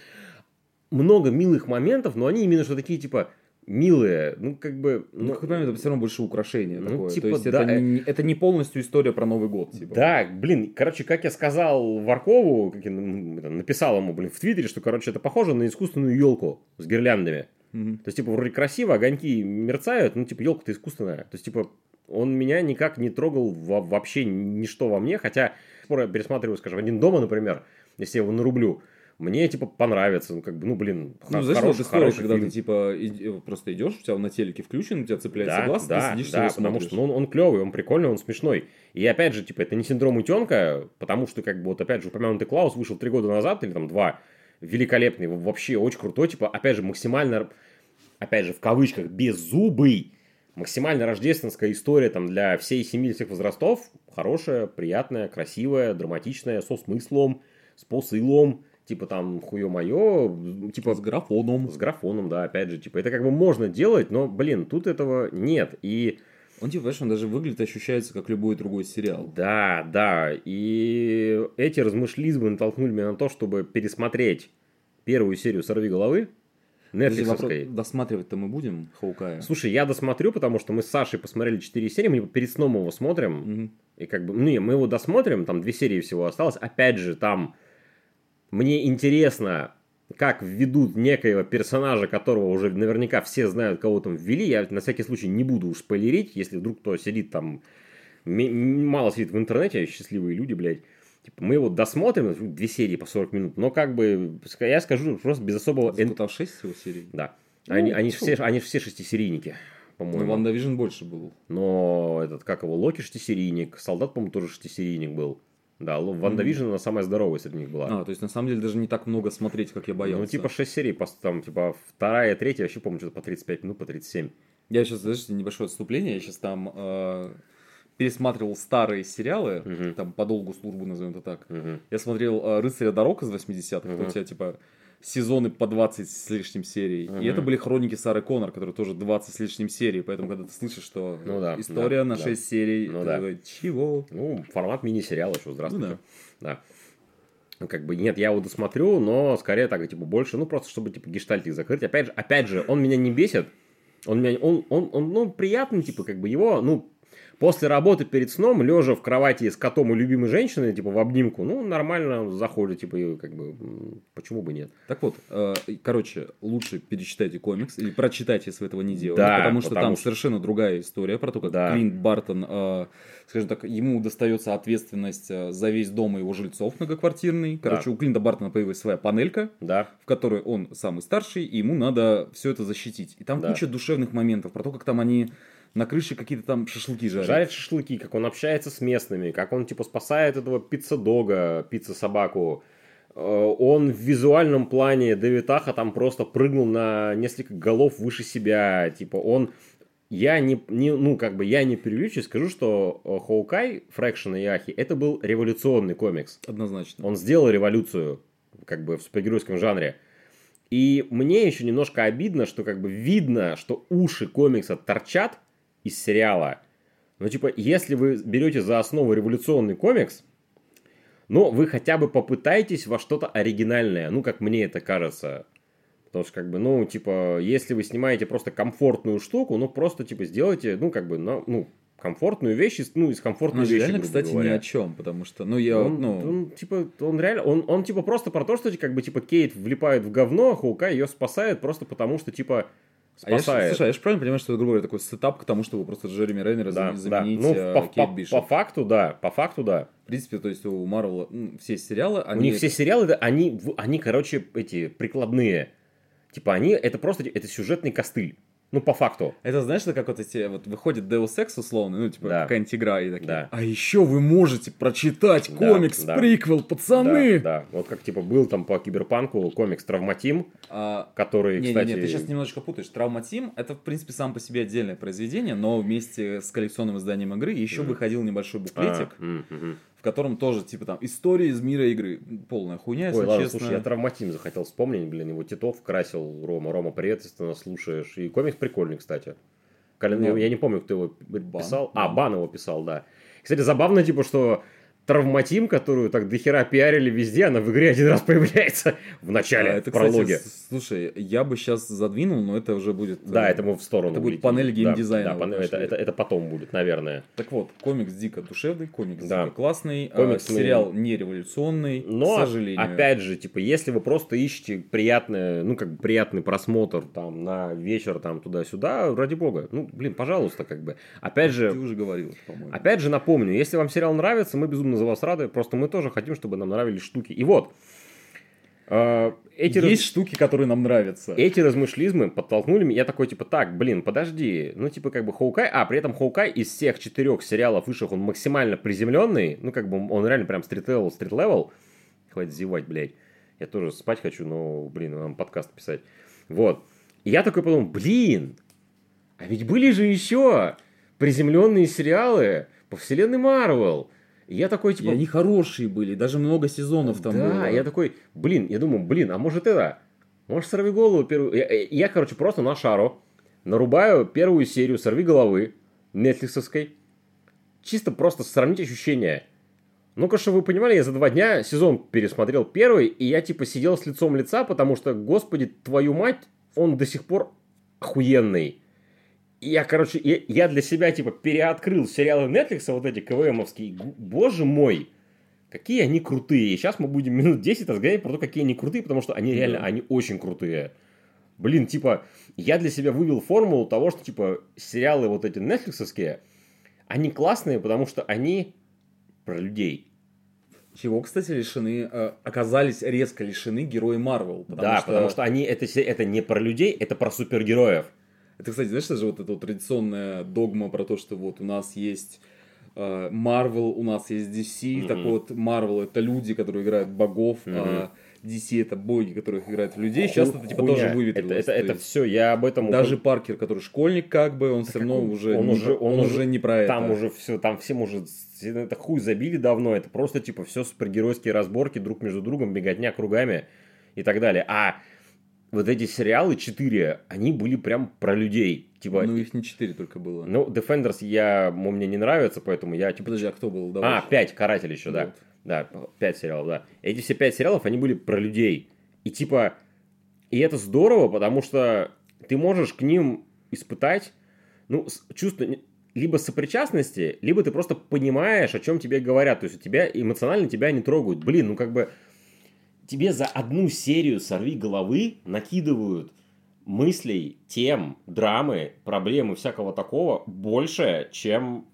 [SPEAKER 1] много милых моментов, но они именно что такие, типа, милые, ну, как бы...
[SPEAKER 2] Ну,
[SPEAKER 1] ну,
[SPEAKER 2] как момент, это все равно больше украшение
[SPEAKER 1] Ну,
[SPEAKER 2] такое.
[SPEAKER 1] типа,
[SPEAKER 2] То есть,
[SPEAKER 1] да,
[SPEAKER 2] это, не, это не полностью история про Новый год. Типа.
[SPEAKER 1] Да, блин, короче, как я сказал Варкову, как я это, написал ему, блин, в Твиттере, что, короче, это похоже на искусственную елку с гирляндами. То есть, типа, вроде красиво, огоньки мерцают, ну, типа, елка-то искусственная. То есть, типа, он меня никак не трогал во- вообще ничто во мне, хотя, скоро я пересматриваю, скажем, «Один дома», например, если я его нарублю, мне, типа, понравится, ну, как бы, ну, блин,
[SPEAKER 2] Ну, знаешь,
[SPEAKER 1] хороший,
[SPEAKER 2] вот история, когда
[SPEAKER 1] фильм.
[SPEAKER 2] ты типа иди- просто идешь, у тебя на телеке включен, у тебя цепляется
[SPEAKER 1] Да,
[SPEAKER 2] глаз,
[SPEAKER 1] да,
[SPEAKER 2] ты сидишь
[SPEAKER 1] да, потому
[SPEAKER 2] смотришь.
[SPEAKER 1] что ну, он, он клевый, он прикольный, он смешной. И опять же, типа, это не синдром утенка, потому что, как бы, вот опять же, упомянутый Клаус вышел три года назад, или там два, великолепный, вообще очень крутой, типа, опять же, максимально, опять же, в кавычках, беззубый, максимально рождественская история там для всей семьи всех возрастов. Хорошая, приятная, красивая, драматичная, со смыслом, с посылом. Типа там хуё моё, типа
[SPEAKER 2] С графоном.
[SPEAKER 1] с графоном, да, опять же, типа, это как бы можно делать, но, блин, тут этого нет. И
[SPEAKER 2] Он, типа, знаешь, он даже выглядит, ощущается, как любой другой сериал.
[SPEAKER 1] да, да, и эти размышлизмы натолкнули меня на то, чтобы пересмотреть первую серию «Сорви головы» нетфликсовской.
[SPEAKER 2] досматривать-то мы будем Хаукая?
[SPEAKER 1] Слушай, я досмотрю, потому что мы с Сашей посмотрели 4 серии, мы перед сном его смотрим,
[SPEAKER 2] Мгм.
[SPEAKER 1] и как бы, ну, не, мы его досмотрим, там две серии всего осталось. Опять же, там мне интересно, как введут некоего персонажа, которого уже наверняка все знают, кого там ввели. Я на всякий случай не буду уж спойлерить, если вдруг кто сидит там, мало сидит в интернете, счастливые люди, блядь. Типа, мы его досмотрим, две серии по 40 минут, но как бы, я скажу просто без особого...
[SPEAKER 2] там 6 всего серий?
[SPEAKER 1] Да. Они,
[SPEAKER 2] Ну,
[SPEAKER 1] они,
[SPEAKER 2] всё.
[SPEAKER 1] все, они все шестисерийники,
[SPEAKER 2] Ну,
[SPEAKER 1] по-моему.
[SPEAKER 2] WandaVision больше был.
[SPEAKER 1] Но этот, как его, Локи шестисерийник, Солдат, по-моему, тоже шестисерийник был. Да, WandaVision, она самая здоровая среди них была.
[SPEAKER 2] А, то есть, на самом деле, даже не так много смотреть, как я боялся.
[SPEAKER 1] ну, типа 6 серий, там, типа, вторая, третья, вообще, помню, что-то по 35 минут, по 37.
[SPEAKER 2] Я сейчас, знаешь, небольшое отступление. Я сейчас там э, пересматривал старые сериалы,
[SPEAKER 1] Мгм.
[SPEAKER 2] там по долгу службы, назовем это так.
[SPEAKER 1] Мгм.
[SPEAKER 2] Я смотрел э, «Рыцаря дорог» из 80-х,
[SPEAKER 1] Мгм.
[SPEAKER 2] там у тебя, типа, сезоны по 20 с лишним серий.
[SPEAKER 1] Мгм.
[SPEAKER 2] И это были хроники Сары Коннор, которые тоже 20 с лишним серий. Поэтому, когда ты слышишь, что
[SPEAKER 1] Ну да,
[SPEAKER 2] история
[SPEAKER 1] да,
[SPEAKER 2] на
[SPEAKER 1] да.
[SPEAKER 2] 6 серий,
[SPEAKER 1] Ну
[SPEAKER 2] ты
[SPEAKER 1] да.
[SPEAKER 2] такой, чего?
[SPEAKER 1] Ну, формат мини-сериала, что, здравствуйте.
[SPEAKER 2] Ну
[SPEAKER 1] да. Ну, Как бы, нет, я его досмотрю, но скорее так, типа, больше, ну, просто чтобы, типа, гештальтик закрыть. Опять же, опять же, он меня не бесит, он меня, он, он, он, ну, приятный, типа, как бы его, ну, после работы перед сном, лежа в кровати с котом и любимой женщиной, типа, в обнимку, ну, нормально заходит, типа, и, как бы, почему бы нет.
[SPEAKER 2] Так вот, э, короче, лучше перечитайте комикс или прочитайте, если вы этого не делали,
[SPEAKER 1] Да,
[SPEAKER 2] потому что
[SPEAKER 1] потому
[SPEAKER 2] там
[SPEAKER 1] что-
[SPEAKER 2] совершенно другая история про то, как
[SPEAKER 1] Да.
[SPEAKER 2] Клинт Бартон, э, скажем так, ему достается ответственность э, за весь дом и его жильцов многоквартирный. Короче, у Клинта Бартона появилась своя панелька,
[SPEAKER 1] Да,
[SPEAKER 2] в которой он самый старший, и ему надо все это защитить. И там
[SPEAKER 1] Да.
[SPEAKER 2] куча душевных моментов про то, как там они на крыше какие-то там шашлыки жарят.
[SPEAKER 1] жарит шашлыки, как он общается с местными, как он, типа, спасает этого пицца-дога, пицца-собаку. Э, Он в визуальном плане Дэвид там просто прыгнул на несколько голов выше себя. Типа, он... Я не, не, ну, как бы, я не преувеличу, скажу, что э, Хоукай, Фрэкшн и Ахи, это был революционный комикс.
[SPEAKER 2] Однозначно.
[SPEAKER 1] Он сделал революцию, как бы, в супергеройском жанре. И мне еще немножко обидно, что как бы видно, что уши комикса торчат из сериала. Ну, типа, если вы берете за основу революционный комикс, ну, вы хотя бы попытаетесь во что-то оригинальное, ну, как мне это кажется. Потому что, как бы, ну, типа, если вы снимаете просто комфортную штуку, ну, просто, типа, сделайте, ну, как бы, ну, ну комфортную вещь, ну, из комфортной вещи,
[SPEAKER 2] реально, кстати,
[SPEAKER 1] говоря.
[SPEAKER 2] ни о чем, потому что, ну, я,
[SPEAKER 1] Он,
[SPEAKER 2] ну,
[SPEAKER 1] он, типа, он реально, он, он типа просто про то, что как бы типа Кейт влипает в говно, а Хоукай ее спасает просто потому, что типа
[SPEAKER 2] А я
[SPEAKER 1] спасает.
[SPEAKER 2] слушай, а я же правильно понимаю, что это, грубо говоря, такой сетап к тому, чтобы просто Джереми Рейнера
[SPEAKER 1] да,
[SPEAKER 2] зам-
[SPEAKER 1] да.
[SPEAKER 2] заменить
[SPEAKER 1] Ну,
[SPEAKER 2] э,
[SPEAKER 1] по,
[SPEAKER 2] Кейт
[SPEAKER 1] по-
[SPEAKER 2] Бишоп.
[SPEAKER 1] по факту, да, по факту, да.
[SPEAKER 2] В принципе, то есть у Марвела все сериалы,
[SPEAKER 1] У
[SPEAKER 2] они...
[SPEAKER 1] них все сериалы, да, они, они, короче, эти прикладные. Типа они, это просто, это сюжетный костыль. Ну, по факту.
[SPEAKER 2] Это знаешь, это как вот эти, вот выходит Deus Ex условно, ну, типа,
[SPEAKER 1] Да.
[SPEAKER 2] какая-нибудь игра, и такие,
[SPEAKER 1] Да.
[SPEAKER 2] а еще вы можете прочитать комикс,
[SPEAKER 1] да.
[SPEAKER 2] приквел, пацаны!
[SPEAKER 1] Да, да. Вот как, типа, был там по киберпанку комикс «Травматим»,
[SPEAKER 2] А,
[SPEAKER 1] который,
[SPEAKER 2] не,
[SPEAKER 1] кстати...
[SPEAKER 2] не, не, ты сейчас немножечко путаешь. Травма Тим это, в принципе, сам по себе отдельное произведение, но вместе с коллекционным изданием игры еще
[SPEAKER 1] Мгм.
[SPEAKER 2] выходил небольшой
[SPEAKER 1] А,
[SPEAKER 2] буклетик,
[SPEAKER 1] м, мгм.
[SPEAKER 2] В котором тоже, типа, там, история из мира игры. Полная хуйня, если
[SPEAKER 1] Ой, ладно,
[SPEAKER 2] честно.
[SPEAKER 1] слушай, я травматим захотел вспомнить, блин, его Титов красил, Рома. Рома, привет, если ты нас слушаешь. И комикс прикольный, кстати. Калин-
[SPEAKER 2] Ну,
[SPEAKER 1] я не помню, кто его
[SPEAKER 2] Бан,
[SPEAKER 1] писал. А,
[SPEAKER 2] Бан.
[SPEAKER 1] Бан его писал, да. Кстати, забавно, типа, что травматим, которую так дохера пиарили везде, она в игре один раз появляется в начале,
[SPEAKER 2] А, это,
[SPEAKER 1] в прологе.
[SPEAKER 2] кстати, слушай, я бы сейчас задвинул, но это уже будет...
[SPEAKER 1] Да,
[SPEAKER 2] э,
[SPEAKER 1] это мы в сторону
[SPEAKER 2] это будет панель
[SPEAKER 1] Да,
[SPEAKER 2] геймдизайна
[SPEAKER 1] Да,
[SPEAKER 2] вот
[SPEAKER 1] панель- это, это, это потом будет, наверное.
[SPEAKER 2] Так вот, комикс дико душевный, комикс
[SPEAKER 1] Да.
[SPEAKER 2] дико классный, а,
[SPEAKER 1] Комикс мы-
[SPEAKER 2] сериал не революционный,
[SPEAKER 1] Но,
[SPEAKER 2] к сожалению.
[SPEAKER 1] опять же, типа, если вы просто ищете приятное, ну, как бы приятный просмотр там на вечер там туда-сюда, ради бога, ну, блин, пожалуйста, как бы. Опять
[SPEAKER 2] Ты
[SPEAKER 1] же,
[SPEAKER 2] уже говорил, по-моему.
[SPEAKER 1] опять же напомню, если вам сериал нравится, мы безумно за вас рады, просто мы тоже хотим, чтобы нам нравились штуки. И вот, э, эти, раз-
[SPEAKER 2] Есть штуки, которые нам нравятся.
[SPEAKER 1] эти размышлизмы подтолкнули меня, я такой, типа, так, блин, подожди, ну, типа, как бы Хоукай, а, при этом Хоукай из всех четырех сериалов вышедших, он максимально приземленный, ну, как бы, он реально прям street-level, street-level, хватит зевать, блядь, я тоже спать хочу, но, блин, нам подкаст писать, вот, и я такой подумал, блин, А ведь были же еще приземленные сериалы по вселенной Марвел. Я такой, типа...
[SPEAKER 2] И они хорошие были, даже много сезонов там
[SPEAKER 1] да,
[SPEAKER 2] было.
[SPEAKER 1] я такой, блин, я думаю, блин, а может это? Может, сорви голову первую... Я, я, я, короче, просто на шару нарубаю первую серию «Сорви головы» нетфликсовской. Чисто просто сравнить ощущения. Ну-ка, чтобы вы понимали, я за два дня сезон пересмотрел первый, и я типа сидел с лицом лица, потому что, господи, твою мать, он до сих пор охуенный. Я, короче, я, я для себя типа переоткрыл сериалы Netflix, вот эти КВМовские. Боже мой, какие они крутые. И сейчас мы будем минут 10 разговаривать про то, какие они крутые, потому что они реально, они очень крутые. Блин, типа, я для себя вывел формулу того, что, типа, сериалы вот эти нетфликсовские, они классные, потому что они про людей.
[SPEAKER 2] Чего, кстати, лишены, э, оказались резко лишены герои Марвел.
[SPEAKER 1] да, потому что они, это, это не про людей, это про супергероев.
[SPEAKER 2] Это, кстати, знаешь, это же вот эта вот традиционная догма про то, что вот у нас есть э, Marvel, у нас есть DC,
[SPEAKER 1] Мгм.
[SPEAKER 2] так вот Marvel это люди, которые играют богов, а DC это боги, которых играют в людей. Сейчас
[SPEAKER 1] Ху-
[SPEAKER 2] это типа
[SPEAKER 1] хуйня.
[SPEAKER 2] тоже выветрилось.
[SPEAKER 1] Это, это,
[SPEAKER 2] то
[SPEAKER 1] это все, я об этом...
[SPEAKER 2] Даже Паркер, который школьник, как бы, он все равно
[SPEAKER 1] он-
[SPEAKER 2] уже,
[SPEAKER 1] он уже- он
[SPEAKER 2] он
[SPEAKER 1] уже-
[SPEAKER 2] уже не про
[SPEAKER 1] Там
[SPEAKER 2] это.
[SPEAKER 1] уже все, там всем уже это хуй забили давно. Это просто типа все супергеройские разборки друг между другом, беготня кругами и так далее. А вот эти сериалы четыре, они были прям про людей. Типа,
[SPEAKER 2] Ну, их не 4 только было.
[SPEAKER 1] ну, Defenders я, мне не нравится, поэтому я типа...
[SPEAKER 2] Подожди, а кто был? Давай.
[SPEAKER 1] А, пять, Каратель еще, да.
[SPEAKER 2] Вот.
[SPEAKER 1] Да, пять сериалов, да. Эти все пять сериалов, они были про людей. И типа, и это здорово, потому что ты можешь к ним испытать, ну, чувство либо сопричастности, либо ты просто понимаешь, о чем тебе говорят. То есть у тебя эмоционально тебя не трогают. Блин, ну как бы тебе за одну серию «Сорви головы» накидывают мыслей, тем, драмы, проблемы всякого такого больше, чем,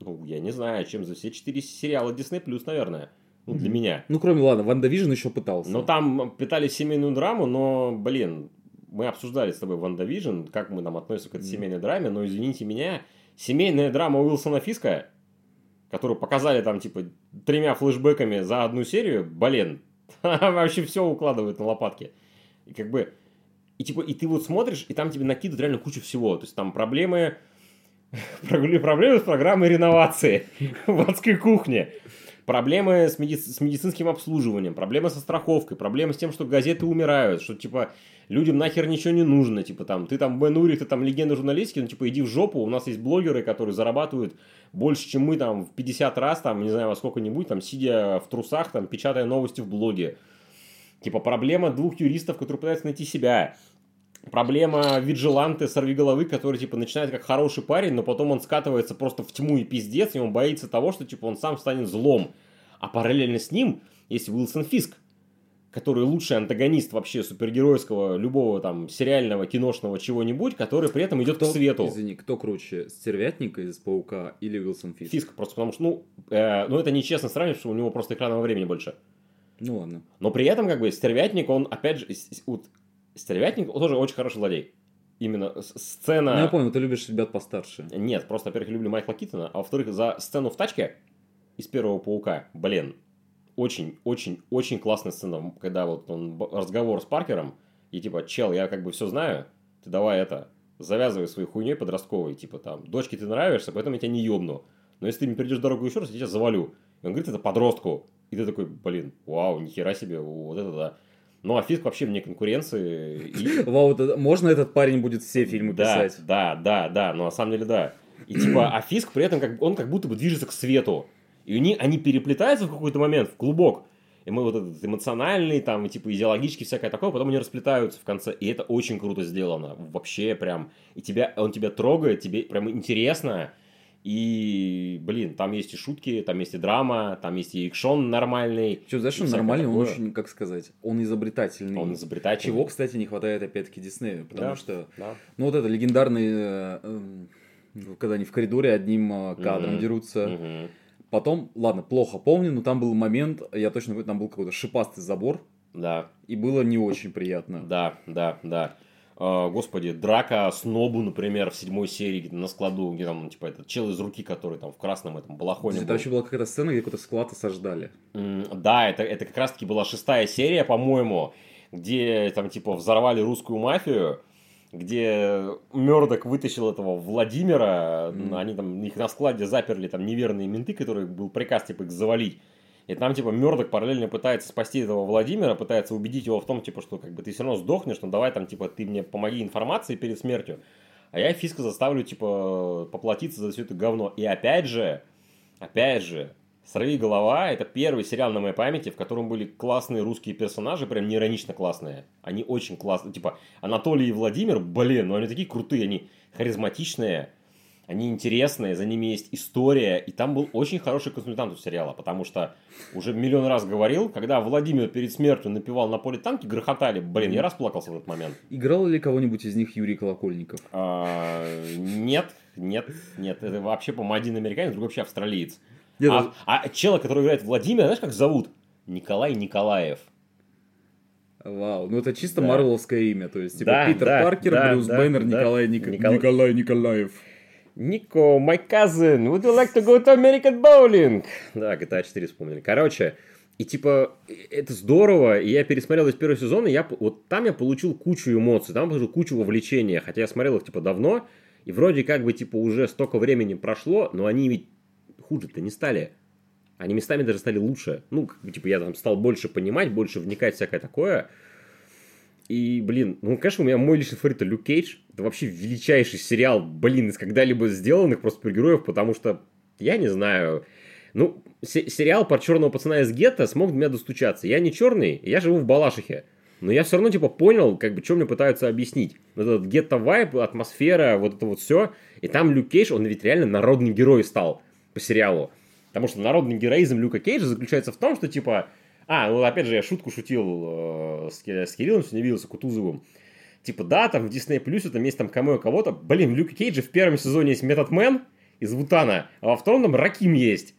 [SPEAKER 1] ну, я не знаю, чем за все четыре сериала Disney+, наверное. Ну, для меня.
[SPEAKER 2] Ну, кроме, ладно, WandaVision еще пытался.
[SPEAKER 1] Но там пытались семейную драму, но, блин, мы обсуждали с тобой WandaVision, как мы там относимся к этой семейной драме, но, извините меня, семейная драма Уилсона Фиска, которую показали там, типа, тремя флешбеками за одну серию, блин, вообще все укладывает на лопатки. И как бы, и типа, и ты вот смотришь, и там тебе накидывают реально кучу всего. То есть там проблемы, проблемы с программой реновации в адской кухне. Проблемы с, меди- с медицинским обслуживанием, проблемы со страховкой, проблемы с тем, что газеты умирают, что, типа, людям нахер ничего не нужно, типа, там, ты там Бен Урих, ты там легенда журналистики, ну, типа, иди в жопу, у нас есть блогеры, которые зарабатывают больше, чем мы, там, в 50 раз, там, не знаю, во сколько-нибудь, там, сидя в трусах, там, печатая новости в блоге. Типа, проблема двух юристов, которые пытаются найти себя. Проблема виджиланты сорвиголовы, который, типа, начинает как хороший парень, но потом он скатывается просто в тьму и пиздец, и он боится того, что, типа, он сам станет злом. А параллельно с ним есть Уилсон Фиск, который лучший антагонист вообще супергеройского, любого там сериального, киношного чего-нибудь, который при этом идет
[SPEAKER 2] кто,
[SPEAKER 1] к свету.
[SPEAKER 2] Извини, кто круче, Стервятник из Паука или Уилсон Фиск?
[SPEAKER 1] Фиск, просто потому что, ну, э, ну это нечестно сравнивать, что у него просто экранного времени больше.
[SPEAKER 2] Ну ладно.
[SPEAKER 1] Но при этом, как бы, Стервятник, он, опять же, вот, Стервятник он тоже очень хороший злодей. Именно сцена...
[SPEAKER 2] Ну, я понял, ты любишь ребят постарше.
[SPEAKER 1] Нет, просто, во-первых, люблю Майкла Китона, а во-вторых, за сцену в тачке из первого паука, блин, очень, очень, очень классная сцена, когда вот он разговор с Паркером, и типа, чел, я как бы все знаю, ты давай это, завязывай своей хуйней подростковой, типа там, дочке ты нравишься, поэтому я тебя не ёбну. Но если ты мне перейдешь дорогу еще раз, я тебя завалю. И он говорит это подростку. И ты такой, блин, вау, нихера себе, вот это да. Ну, а Фиск вообще вне конкуренции. И...
[SPEAKER 2] Вау, можно этот парень будет все фильмы
[SPEAKER 1] Да,
[SPEAKER 2] писать?
[SPEAKER 1] да, да, да, но на самом деле да. И типа, а Фиск при этом, как, он как будто бы движется к свету. И они, они переплетаются в какой-то момент в клубок. И мы вот этот эмоциональный, там, и, типа, идеологический, всякое такое, потом они расплетаются в конце. И это очень круто сделано. Вообще прям. И тебя, он тебя трогает, тебе прям интересно. И, блин, там есть и шутки, там есть и драма, там есть и экшон нормальный.
[SPEAKER 2] Что, знаешь, он нормальный, он
[SPEAKER 1] такое.
[SPEAKER 2] очень, как сказать, он изобретательный.
[SPEAKER 1] Он изобретательный.
[SPEAKER 2] Чего, кстати, не хватает опять-таки Диснею, потому
[SPEAKER 1] Да.
[SPEAKER 2] что,
[SPEAKER 1] Да.
[SPEAKER 2] ну вот это легендарный, э, эм, когда они в коридоре одним э, кадром
[SPEAKER 1] Мгм.
[SPEAKER 2] дерутся.
[SPEAKER 1] Мгм.
[SPEAKER 2] Потом, ладно, плохо помню, но там был момент, я точно помню, там был какой-то шипастый забор,
[SPEAKER 1] Да.
[SPEAKER 2] и было не очень приятно.
[SPEAKER 1] Да, да, да. А, господи, драка с Нобу, например, в седьмой серии на складу, где там, типа, этот чел из руки, который там в красном этом балахоне
[SPEAKER 2] Это
[SPEAKER 1] был.
[SPEAKER 2] вообще была какая-то сцена, где какой-то склад осаждали.
[SPEAKER 1] М, Да, это, это как раз-таки была шестая серия, по-моему, где там, типа, взорвали русскую мафию, где Мердок вытащил этого Владимира,
[SPEAKER 2] Мгм.
[SPEAKER 1] они там, их на складе заперли там неверные менты, которые был приказ, типа, их завалить. И там, типа, Мердок параллельно пытается спасти этого Владимира, пытается убедить его в том, типа, что, как бы, ты все равно сдохнешь, но давай там, типа, ты мне помоги информацией перед смертью. А я Фиска заставлю, типа, поплатиться за все это говно. И опять же, опять же, «Сорви голова» — это первый сериал на моей памяти, в котором были классные русские персонажи, прям неиронично классные. Они очень классные. Типа, Анатолий и Владимир, блин, ну они такие крутые, они харизматичные, они интересные, за ними есть история. И там был очень хороший консультант у сериала, потому что уже миллион раз говорил, когда Владимир перед смертью напевал на поле танки, грохотали. Блин, я расплакался в этот момент.
[SPEAKER 2] Играл ли кого-нибудь из них Юрий Колокольников?
[SPEAKER 1] А, нет, нет, нет. Это вообще, по-моему, один американец, другой вообще австралиец.
[SPEAKER 2] Я
[SPEAKER 1] а, а чела, который играет Владимира, знаешь, как зовут? Николай Николаев.
[SPEAKER 2] Вау, ну это чисто
[SPEAKER 1] Да.
[SPEAKER 2] марвеловское имя, то есть типа
[SPEAKER 1] Да,
[SPEAKER 2] Питер
[SPEAKER 1] да,
[SPEAKER 2] Паркер,
[SPEAKER 1] да,
[SPEAKER 2] Брюс
[SPEAKER 1] да,
[SPEAKER 2] Бэннер,
[SPEAKER 1] да.
[SPEAKER 2] Николай, Ник-
[SPEAKER 1] Никол-
[SPEAKER 2] Николай Николаев.
[SPEAKER 1] Нико, my cousin, would you like to go to American bowling? Да, GTA 4 вспомнили. Короче, и типа, это здорово, и я пересмотрел весь первый сезон, и я, вот там я получил кучу эмоций, там получил кучу вовлечения, хотя я смотрел их, типа, давно, и вроде как бы, типа, уже столько времени прошло, но они ведь хуже-то не стали. Они местами даже стали лучше. Ну, как бы, типа, я там стал больше понимать, больше вникать всякое такое. И, блин, ну, конечно, у меня мой личный фаворит Люк Кейдж. Это вообще величайший сериал, блин, из когда-либо сделанных просто супергероев, потому что, я не знаю, ну, се- сериал про черного пацана из гетто смог до меня достучаться. Я не черный, я живу в Балашихе. Но я все равно, типа, понял, как бы, что мне пытаются объяснить. Вот Этот гетто-вайб, атмосфера, вот это вот все. И там Люк Кейдж, он ведь реально народный герой стал по сериалу. Потому что народный героизм Люка Кейджа заключается в том, что, типа, а, ну, опять же, я шутку шутил э, с, с Кириллом, сегодня виделся Кутузовым. Типа, да, там в Disney Plus там есть там камео кого-то. Блин, в Люке Кейджа в первом сезоне есть Метод Мэн из Вутана, а во втором там Раким есть.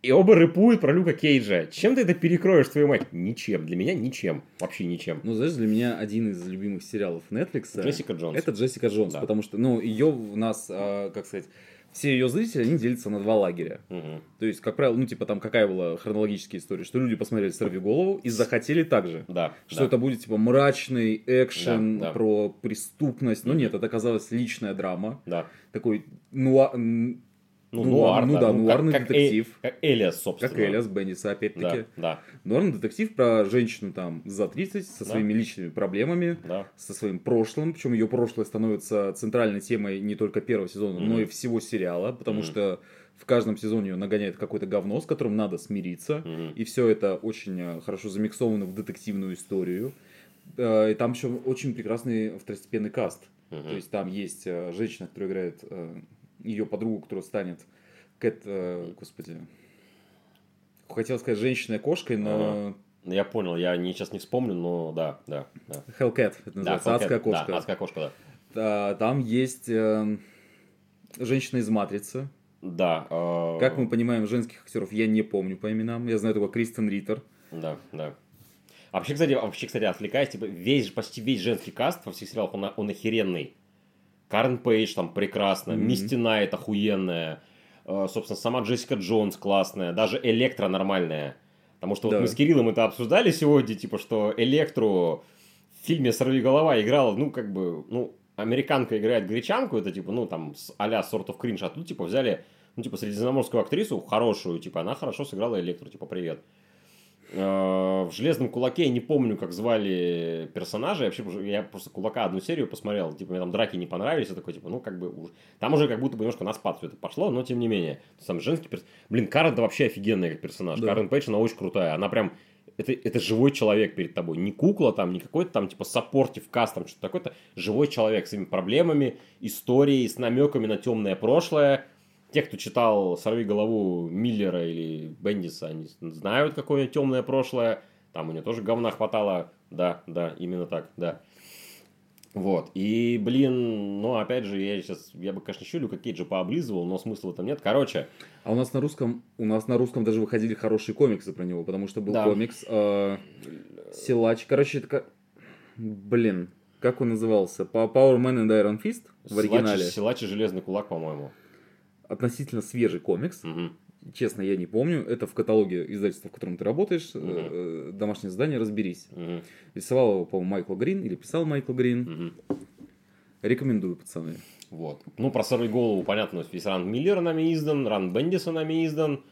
[SPEAKER 1] И оба рэпуют про Люка Кейджа. Чем ты это перекроешь, твою мать? Ничем. Для меня ничем. Вообще ничем.
[SPEAKER 2] Ну, знаешь, для меня один из любимых сериалов Netflix
[SPEAKER 1] Джессика Джонс.
[SPEAKER 2] это Джессика Джонс,
[SPEAKER 1] Да.
[SPEAKER 2] потому что, ну, ее у нас, а, как сказать, все ее зрители, они делятся на два лагеря.
[SPEAKER 1] Мгм.
[SPEAKER 2] То есть, как правило, ну, типа, там какая была хронологическая история, что люди посмотрели «Сорви голову» и захотели так же.
[SPEAKER 1] Да.
[SPEAKER 2] Что
[SPEAKER 1] да.
[SPEAKER 2] это будет, типа, мрачный экшен
[SPEAKER 1] Да, да.
[SPEAKER 2] про преступность. Но
[SPEAKER 1] Мгм.
[SPEAKER 2] нет, это оказалась личная драма.
[SPEAKER 1] Да.
[SPEAKER 2] Такой нуа...
[SPEAKER 1] Ну,
[SPEAKER 2] Ну,
[SPEAKER 1] нуар,
[SPEAKER 2] ну
[SPEAKER 1] да. Ну,
[SPEAKER 2] нуарный
[SPEAKER 1] как, как
[SPEAKER 2] детектив.
[SPEAKER 1] Э- как Элиас, собственно.
[SPEAKER 2] как Элиас Бендиса, опять-таки.
[SPEAKER 1] Да, да,
[SPEAKER 2] Нуарный детектив про женщину там за 30 со
[SPEAKER 1] Да.
[SPEAKER 2] своими личными проблемами.
[SPEAKER 1] да.
[SPEAKER 2] со своим прошлым, причем ее прошлое становится центральной темой не только первого сезона, но
[SPEAKER 1] Мгм.
[SPEAKER 2] и всего сериала, потому
[SPEAKER 1] Мгм.
[SPEAKER 2] что в каждом сезоне ее нагоняет какое-то говно, с которым надо смириться,
[SPEAKER 1] Мгм.
[SPEAKER 2] и все это очень э, хорошо замиксовано в детективную историю. Э, И там еще очень прекрасный второстепенный каст.
[SPEAKER 1] Мгм.
[SPEAKER 2] То есть там есть э, женщина, которая играет ее подругу, которая станет Кэт, э, господи, хотел сказать женщиной-кошкой, но
[SPEAKER 1] Ну, Я понял, я не, сейчас не вспомню, но да, да, да.
[SPEAKER 2] Hellcat, это
[SPEAKER 1] Да,
[SPEAKER 2] называется,
[SPEAKER 1] Hellcat,
[SPEAKER 2] адская кошка.
[SPEAKER 1] Да, адская кошка, да.
[SPEAKER 2] Да, там есть э, женщина из Матрицы.
[SPEAKER 1] Да. э,
[SPEAKER 2] Как мы понимаем, женских актеров я не помню по именам. Я знаю только Кристен Риттер.
[SPEAKER 1] Да, да. А Вообще, кстати, вообще, кстати, отвлекаясь, типа, весь, почти весь женский каст во всех сериалах, он, он охеренный. Карен Пейдж там прекрасно,
[SPEAKER 2] Мгм.
[SPEAKER 1] Мисти Найт охуенная, э, собственно, сама Джессика Джонс классная, даже Электро нормальная. Потому что
[SPEAKER 2] Да.
[SPEAKER 1] вот мы с Кириллом это обсуждали сегодня, типа, что Электру в фильме «Сорви голова» играла, ну, как бы, ну, американка играет гречанку, это, типа, ну, там, а-ля Sort of Cringe, а тут, типа, взяли, ну, типа, средиземноморскую актрису, хорошую, типа, она хорошо сыграла Электру, типа, привет. В «Железном кулаке» я не помню, как звали персонажа. Я, вообще, я просто «Кулака» одну серию посмотрел. Типа, мне там драки не понравились. Я такой, типа, ну, как бы... уж- Там уже как будто бы немножко на спад все это пошло, но тем не менее. Сам женский перс... Блин, Карен это вообще офигенная как персонаж.
[SPEAKER 2] Да.
[SPEAKER 1] Карен Пейдж, она очень крутая. Она прям... Это, это живой человек перед тобой. Не кукла там, не какой-то там, типа, supportive cast, там, что-то такое-то. Живой человек с своими проблемами, историей, с намеками на темное прошлое. Те, кто читал «Сорви голову» Миллера или Бендиса, они знают, какое темное прошлое. Там у него тоже говна хватало. Да, да, именно так, да. Вот. И, блин, ну, опять же, я сейчас, я бы, конечно, еще Люка Кейджа пооблизывал, но смысла в этом нет. Короче,
[SPEAKER 2] А у нас на русском, у нас на русском даже выходили хорошие комиксы про него, потому что был
[SPEAKER 1] Да.
[SPEAKER 2] комикс э, Силач. Короче, это. Блин, как он назывался? Power Man and Iron Fist в оригинале.
[SPEAKER 1] Силач, Силач и Железный Кулак, по-моему.
[SPEAKER 2] Относительно свежий комикс.
[SPEAKER 1] Мгм.
[SPEAKER 2] Честно, я не помню. Это в каталоге издательства, в котором ты работаешь. Э, Домашнее задание «Разберись».
[SPEAKER 1] Мгм.
[SPEAKER 2] Рисовал его, по-моему, Майкл Грин или писал Майкл Грин.
[SPEAKER 1] Мгм.
[SPEAKER 2] Рекомендую, пацаны.
[SPEAKER 1] Вот. Ну, про «Сорви голову», понятно, весь Ран Миллера нами издан, Ран Бендиса нами издан,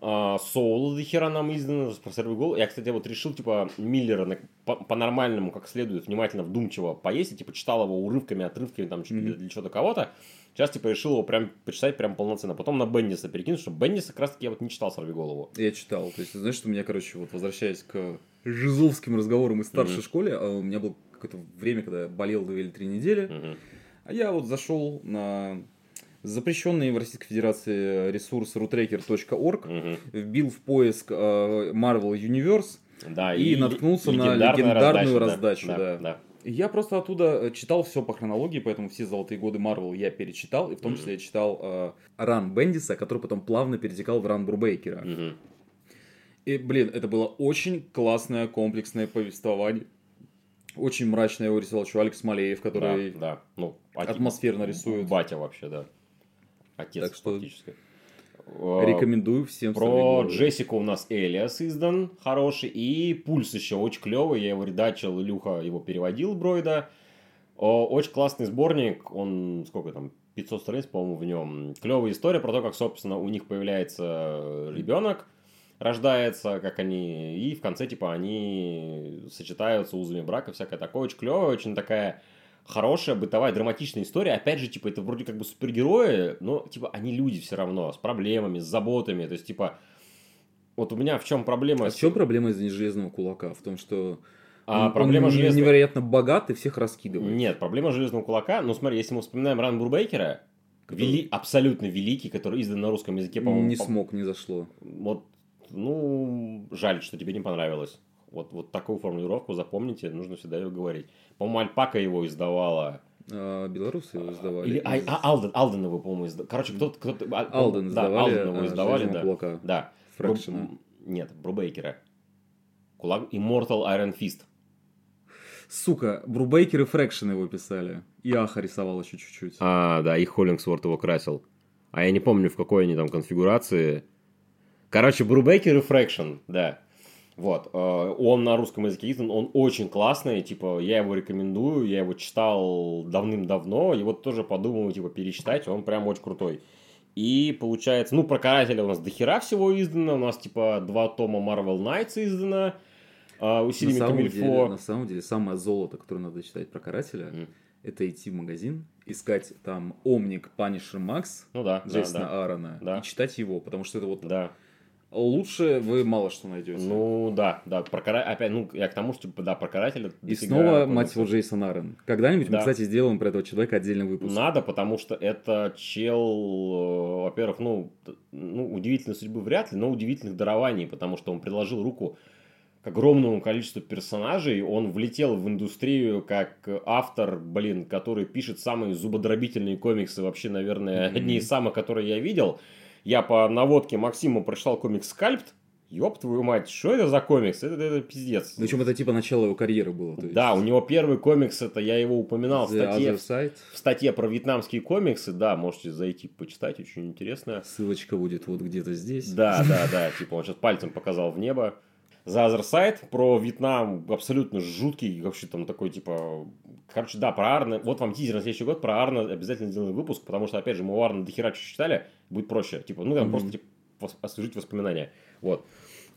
[SPEAKER 1] а, Соул до хера нам издан, про «Сорви голову». Я, кстати, вот решил, типа, Миллера по- по-нормальному, как следует, внимательно, вдумчиво поесть, и, типа, читал его урывками, отрывками, там, ли
[SPEAKER 2] Мгм.
[SPEAKER 1] для чего-то кого-то. Сейчас, типа, решил его прям почитать прям полноценно. Потом на Бендиса перекинуть, что Бендиса как раз-таки я вот не читал «Сорви голову».
[SPEAKER 2] Я читал. То есть, знаешь, что у меня, короче, вот возвращаясь к жизовским разговорам из старшей
[SPEAKER 1] Мгм.
[SPEAKER 2] школе, а у меня было какое-то время, когда я болел две или три недели,
[SPEAKER 1] Мгм.
[SPEAKER 2] а я вот зашел на запрещенный в Российской Федерации ресурс rutracker.org,
[SPEAKER 1] Мгм.
[SPEAKER 2] вбил в поиск э, Marvel Universe,
[SPEAKER 1] Да,
[SPEAKER 2] И наткнулся на легендарную
[SPEAKER 1] раздача,
[SPEAKER 2] раздачу, да.
[SPEAKER 1] да.
[SPEAKER 2] И Я просто оттуда э, читал все по хронологии, поэтому все золотые годы Марвел я перечитал, и в том числе я читал э, ран Бендиса, который потом плавно перетекал в ран Брубейкера.
[SPEAKER 1] Мгм.
[SPEAKER 2] И, блин, это было очень классное комплексное повествование. Очень мрачно его рисовал еще Алекс Малеев, который
[SPEAKER 1] Да, да. Ну, отец-
[SPEAKER 2] атмосферно рисует.
[SPEAKER 1] Батя вообще, да. Отец
[SPEAKER 2] Так что
[SPEAKER 1] фактически.
[SPEAKER 2] Рекомендую всем
[SPEAKER 1] Про. Джессику у нас Элиас издан, хороший, и Пульс еще очень клевый, я его редачил, Илюха его переводил, Бройда. Очень классный сборник, он сколько там, 500 страниц, по-моему, в нем. Клевая история про то, как, собственно, у них появляется ребенок, рождается, как они, и в конце, типа, они сочетаются узами брака, всякое такое. Очень клевая, очень такая хорошая, бытовая, драматичная история. Опять же, типа, это вроде как бы супергерои, но, типа, они люди все равно, с проблемами, с заботами. То есть, типа, вот у меня в чем проблема?
[SPEAKER 2] А в чем проблема из железного кулака? В том, что
[SPEAKER 1] А,
[SPEAKER 2] он-
[SPEAKER 1] проблема
[SPEAKER 2] он
[SPEAKER 1] железного-
[SPEAKER 2] невероятно богат и всех раскидывает.
[SPEAKER 1] Нет, проблема железного кулака. Ну, смотри, если мы вспоминаем Ран Брубейкера, вели... абсолютно великий, который издан на русском языке, по-моему,
[SPEAKER 2] не
[SPEAKER 1] по-
[SPEAKER 2] смог, не зашло.
[SPEAKER 1] Вот, ну, жаль, что тебе не понравилось. Вот, вот такую формулировку запомните, нужно всегда ее говорить. По-моему, Альпака его издавала.
[SPEAKER 2] А, белорусы его издавали.
[SPEAKER 1] Или а, а, Алден, Алден его, по-моему, издавал. Короче, кто-то... кто-то а,
[SPEAKER 2] Алден
[SPEAKER 1] да,
[SPEAKER 2] издавали,
[SPEAKER 1] Алден его
[SPEAKER 2] а,
[SPEAKER 1] издавали,
[SPEAKER 2] «Железного
[SPEAKER 1] да.
[SPEAKER 2] кулака».
[SPEAKER 1] Да.
[SPEAKER 2] Фрэкшна.
[SPEAKER 1] Бру- Нет, Брубейкера. Кулак... Immortal Iron Fist.
[SPEAKER 2] Сука, Брубейкер и Фрэкшн его писали. И Аха рисовал еще чуть-чуть.
[SPEAKER 1] А, да, и Холлингсворт его красил. А я не помню, в какой они там конфигурации. Короче, Брубейкер и Фрэкшн, да. Вот, э, он на русском языке издан, он очень классный, типа, я его рекомендую, я его читал давным-давно, и вот тоже подумал, типа, перечитать, он прям очень крутой. И получается, ну, про Карателя у нас дохера всего издано, у нас, типа, два тома Marvel Knights издано, э,
[SPEAKER 2] самом
[SPEAKER 1] Камильфо.
[SPEAKER 2] на самом деле, самое золото, которое надо читать про карателя,
[SPEAKER 1] Мгм.
[SPEAKER 2] это идти в магазин, искать там Омник Punisher Max
[SPEAKER 1] Ну да, да,
[SPEAKER 2] Джейсона
[SPEAKER 1] да,
[SPEAKER 2] Аарона
[SPEAKER 1] Да.
[SPEAKER 2] и читать его, потому что это вот
[SPEAKER 1] да.
[SPEAKER 2] Лучше вы мало что найдете.
[SPEAKER 1] Ну да, да, про кара... опять, ну, я к тому, что, да, про карателя.
[SPEAKER 2] и снова, мать его, Джейсон Аарон. Когда-нибудь мы,
[SPEAKER 1] Да.
[SPEAKER 2] кстати, сделаем про этого человека отдельный выпуск.
[SPEAKER 1] Надо, потому что это чел, э, во-первых, ну, ну, удивительной судьбы вряд ли, но удивительных дарований, потому что он приложил руку к огромному количеству персонажей, он влетел в индустрию как автор, блин, который пишет самые зубодробительные комиксы, вообще, наверное,
[SPEAKER 2] Мгм.
[SPEAKER 1] одни из самых, которые я видел. Я по наводке Максима прочитал комикс «Скальпт», Ёб твою мать, что это за комикс? Это, это пиздец.
[SPEAKER 2] Причем это типа начало его карьеры было. то есть
[SPEAKER 1] Да, у него первый комикс, это я его упоминал в
[SPEAKER 2] The
[SPEAKER 1] статье,
[SPEAKER 2] Other Side.
[SPEAKER 1] в статье про вьетнамские комиксы, да, можете зайти почитать, очень интересно.
[SPEAKER 2] Ссылочка будет вот где-то здесь.
[SPEAKER 1] Да, да, да, типа он сейчас пальцем показал в небо. The Other Side про Вьетнам абсолютно жуткий, вообще там такой, типа... Короче, да, про Арна, вот вам тизер на следующий год, про Арна обязательно сделаем выпуск, потому что, опять же, мы у Арна дохера что читали, будет проще. Типа, ну, там
[SPEAKER 2] Мгм.
[SPEAKER 1] просто, типа, освежить воспоминания. Вот.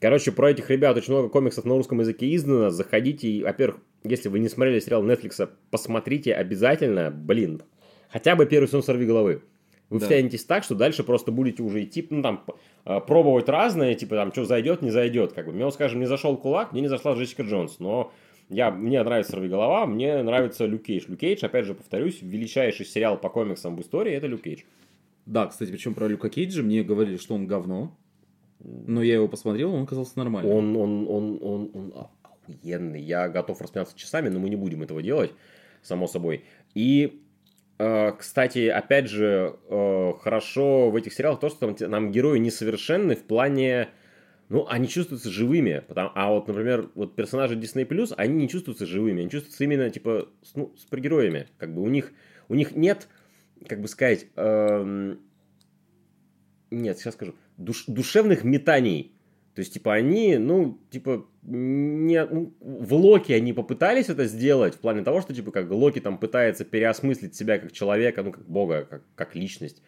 [SPEAKER 1] Короче, про этих ребят очень много комиксов на русском языке издано. Заходите, и, во-первых, если вы не смотрели сериал Netflix, посмотрите обязательно, блин, хотя бы первый сезон «Сорви головы». Вы
[SPEAKER 2] Да.
[SPEAKER 1] втянетесь так, что дальше просто будете уже идти, ну, там, а, пробовать разное, типа, там, что зайдет, не зайдет, как бы. Мне, вот, скажем, не зашел кулак, мне не зашла Джессика Джонс, но я, мне нравится «Сорви голова», мне нравится Люк Кейдж. Люк Кейдж, опять же, повторюсь, величайший сериал по комиксам в истории, это Люк Кейдж.
[SPEAKER 2] Да, кстати, причем про Люка Кейджа мне говорили, что он говно. Но я его посмотрел, он оказался нормальным.
[SPEAKER 1] Он, он, он, он, он охуенный. Я готов рассмеяться часами, но мы не будем этого делать, само собой. И, э, кстати, опять же, э, хорошо в этих сериалах то, что там, нам герои несовершенны в плане... Ну, они чувствуются живыми. Потому, а вот, например, вот персонажи Disney+, они не чувствуются живыми. Они чувствуются именно, типа, с, ну, супергероями. Как бы у них, у них нет, как бы сказать... эм, нет, сейчас скажу. душ- душевных метаний. То есть, типа, они, ну, типа, не, ну, в Локи они попытались это сделать, в плане того, что, типа, как Локи там пытается переосмыслить себя как человека, ну, как бога, как, как личность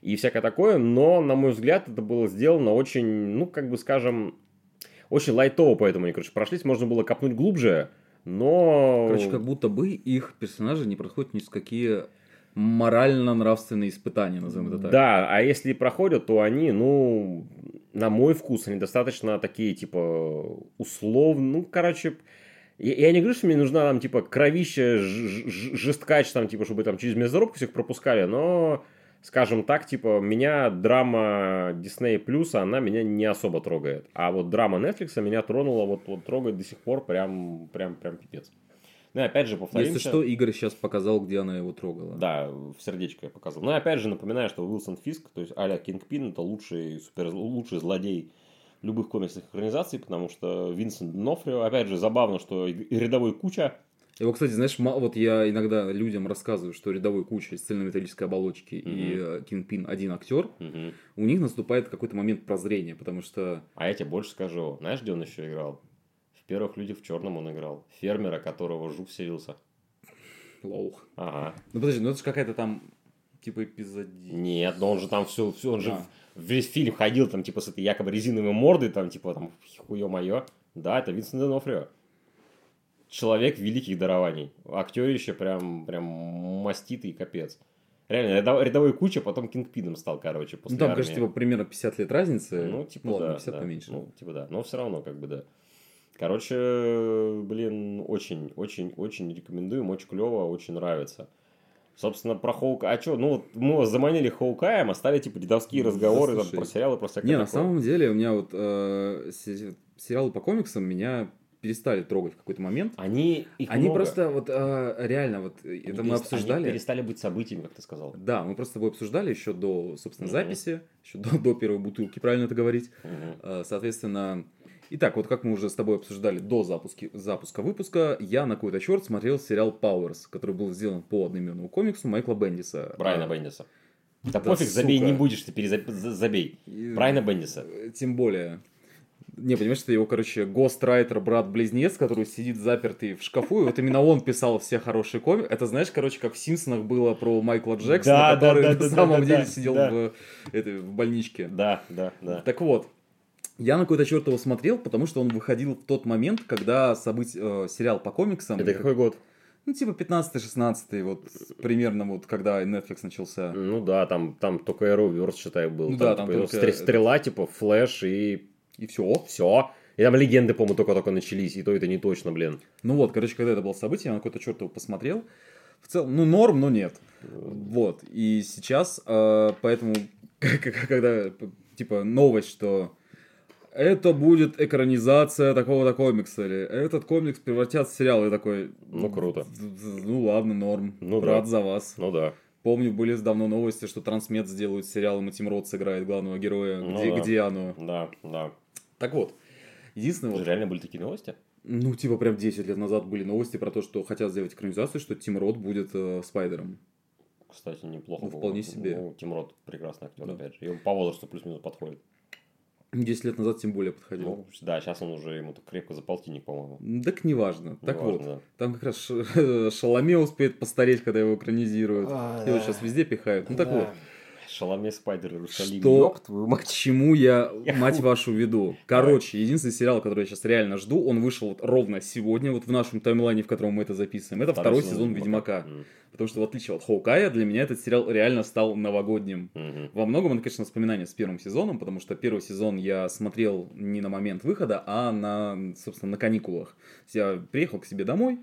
[SPEAKER 1] и всякое такое, но, на мой взгляд, это было сделано очень, ну, как бы скажем, очень лайтово, поэтому они, короче, прошлись, можно было копнуть глубже, но...
[SPEAKER 2] Короче, как будто бы их персонажи не проходят ни с какие морально-нравственные испытания, назовем это так.
[SPEAKER 1] Да, а если и проходят, то они, ну, на мой вкус, они достаточно такие, типа, условно, ну, короче, я, не говорю, что мне нужна там, типа, кровища, жесткач, там, типа, чтобы там через мясорубку всех пропускали, но, скажем так, типа, меня драма Disney Plus, она меня не особо трогает. А вот драма Netflix меня тронула, вот, вот трогает до сих пор прям, прям, прям пипец. Ну, и опять же, повторимся.
[SPEAKER 2] Если что, Игорь сейчас показал, где она его трогала.
[SPEAKER 1] Да, в сердечко я показал. Ну, и опять же, напоминаю, что Уилсон Фиск, то есть а-ля Кингпин, это лучший, супер, лучший злодей любых комиксных экранизаций, потому что Винсент Нофрио, опять же, забавно, что и рядовой куча,
[SPEAKER 2] Его, кстати, знаешь, вот я иногда людям рассказываю, что рядовой куча из цельнометаллической оболочки и э, Кингпин один актер,
[SPEAKER 1] Мгм.
[SPEAKER 2] у них наступает какой-то момент прозрения, потому что
[SPEAKER 1] А я тебе больше скажу. Знаешь, где он еще играл? В первых людях в черном он играл. Фермера, которого жук селился.
[SPEAKER 2] лол.
[SPEAKER 1] Ага.
[SPEAKER 2] Ну подожди, ну это же какая-то там типа эпизодия.
[SPEAKER 1] Нет, но он же там все, все он же
[SPEAKER 2] А.
[SPEAKER 1] весь фильм ходил там, типа, с этой якобы резиновой мордой, там, типа, там, хуе мое. Да, это Винсент Донофрио. Человек великих дарований. Актерище прям, прям маститый капец. Реально, рядовой, куча, потом Кингпином стал, короче, после
[SPEAKER 2] Ну там,
[SPEAKER 1] армии.
[SPEAKER 2] конечно, типа примерно 50 лет разницы.
[SPEAKER 1] Ну, типа,
[SPEAKER 2] ладно,
[SPEAKER 1] да.
[SPEAKER 2] 50
[SPEAKER 1] да.
[SPEAKER 2] поменьше.
[SPEAKER 1] Ну, типа, да. Но все равно, как бы, да. Короче, блин, очень, очень, очень рекомендуем, очень клево, очень нравится. Собственно, про Хоука... А что, ну, вот мы заманили Хоукаем, оставили, типа, дедовские
[SPEAKER 2] Да,
[SPEAKER 1] разговоры там, про сериалы, про всякое
[SPEAKER 2] Не, на
[SPEAKER 1] такое.
[SPEAKER 2] самом деле, у меня вот э, се- сериалы по комиксам меня перестали трогать в какой-то момент.
[SPEAKER 1] Они, их
[SPEAKER 2] Они
[SPEAKER 1] много.
[SPEAKER 2] просто вот э, реально вот
[SPEAKER 1] Они
[SPEAKER 2] это мы обсуждали.
[SPEAKER 1] Они перестали быть событиями, как ты сказал.
[SPEAKER 2] Да, мы просто с тобой обсуждали еще до, собственно,
[SPEAKER 1] Мгм.
[SPEAKER 2] записи, еще до, до первой бутылки, правильно это говорить. Э, Соответственно, итак, вот как мы уже с тобой обсуждали до запуски, запуска выпуска, я на какой-то черт смотрел сериал Powers, который был сделан по одноименному комиксу Майкла Бендиса.
[SPEAKER 1] Брайана
[SPEAKER 2] А,
[SPEAKER 1] Бендиса. Да,
[SPEAKER 2] да,
[SPEAKER 1] пофиг, забей,
[SPEAKER 2] сука.
[SPEAKER 1] не будешь ты, переза- за- забей.
[SPEAKER 2] и-
[SPEAKER 1] Брайана Бендиса.
[SPEAKER 2] Тем более. Не, понимаешь, это его, короче, гострайтер, брат-близнец, который сидит запертый в шкафу, и вот именно он писал все хорошие комиксы. Это, знаешь, короче, как в Симпсонах было про Майкла Джексона,
[SPEAKER 1] Да,
[SPEAKER 2] который
[SPEAKER 1] да,
[SPEAKER 2] на
[SPEAKER 1] да,
[SPEAKER 2] самом
[SPEAKER 1] да,
[SPEAKER 2] деле
[SPEAKER 1] да,
[SPEAKER 2] сидел
[SPEAKER 1] да.
[SPEAKER 2] В, этой, в больничке.
[SPEAKER 1] Да, да, да.
[SPEAKER 2] Так вот, я на какой-то черт его смотрел, потому что он выходил в тот момент, когда событие, э, сериал по комиксам...
[SPEAKER 1] Это какой год?
[SPEAKER 2] Ну, типа 15-16, вот примерно вот, когда Netflix начался.
[SPEAKER 1] Ну да, там, там только Arrowverse, считай, был.
[SPEAKER 2] Ну
[SPEAKER 1] там,
[SPEAKER 2] да, там
[SPEAKER 1] типа,
[SPEAKER 2] только
[SPEAKER 1] стрела, типа, флэш и
[SPEAKER 2] И все.
[SPEAKER 1] все. И там легенды, по-моему, только-только начались, и то это не точно, блин.
[SPEAKER 2] Ну вот, короче, когда это было событие, я на какой-то черт его посмотрел. В целом, ну, норм, но нет. Вот. И сейчас, э, поэтому, когда, типа, новость, что это будет экранизация такого-то комикса, или этот комикс превратят в сериал, я такой...
[SPEAKER 1] Ну, круто.
[SPEAKER 2] Ну, ладно, норм.
[SPEAKER 1] Ну,
[SPEAKER 2] Рад
[SPEAKER 1] да.
[SPEAKER 2] за вас.
[SPEAKER 1] Ну да.
[SPEAKER 2] Помню, были давно новости, что Трансмет сделают сериал, и Матим Рот сыграет главного героя.
[SPEAKER 1] Ну
[SPEAKER 2] где,
[SPEAKER 1] да.
[SPEAKER 2] где оно?
[SPEAKER 1] Да, да.
[SPEAKER 2] Так вот. Единственное, вот,
[SPEAKER 1] Реально были такие новости?
[SPEAKER 2] ну, типа, прям 10 лет назад были новости про то, что хотят сделать экранизацию, что Тим Рот будет э, Спайдером.
[SPEAKER 1] Кстати, неплохо
[SPEAKER 2] Ну,
[SPEAKER 1] было.
[SPEAKER 2] вполне себе.
[SPEAKER 1] Ну, Тим Рот прекрасный актер,
[SPEAKER 2] Да.
[SPEAKER 1] опять же. И он по возрасту плюс-минус подходит.
[SPEAKER 2] 10 лет назад тем более подходил.
[SPEAKER 1] Ну, да, сейчас он уже ему так крепко за полтинник, по-моему.
[SPEAKER 2] Так неважно. Так
[SPEAKER 1] Неважно,
[SPEAKER 2] вот,
[SPEAKER 1] да.
[SPEAKER 2] там как раз Шаломе успеет постареть, когда его экранизируют.
[SPEAKER 1] А,
[SPEAKER 2] Его
[SPEAKER 1] да.
[SPEAKER 2] сейчас везде пихают. Ну так
[SPEAKER 1] Да.
[SPEAKER 2] вот,
[SPEAKER 1] Шаломе Спайдер Иерусалим.
[SPEAKER 2] Что? К чему я, мать вашу, веду? Короче, единственный сериал, который я сейчас реально жду, он вышел вот ровно сегодня, вот в нашем таймлайне, в котором мы это записываем. Это второй сезон Ведьмака.
[SPEAKER 1] М,
[SPEAKER 2] Потому что, в отличие от Хоукая, для меня этот сериал реально стал новогодним.
[SPEAKER 1] мгм.
[SPEAKER 2] Во многом это, конечно, воспоминания с первым сезоном, потому что первый сезон я смотрел не на момент выхода, а на, собственно, на каникулах. Я приехал к себе домой,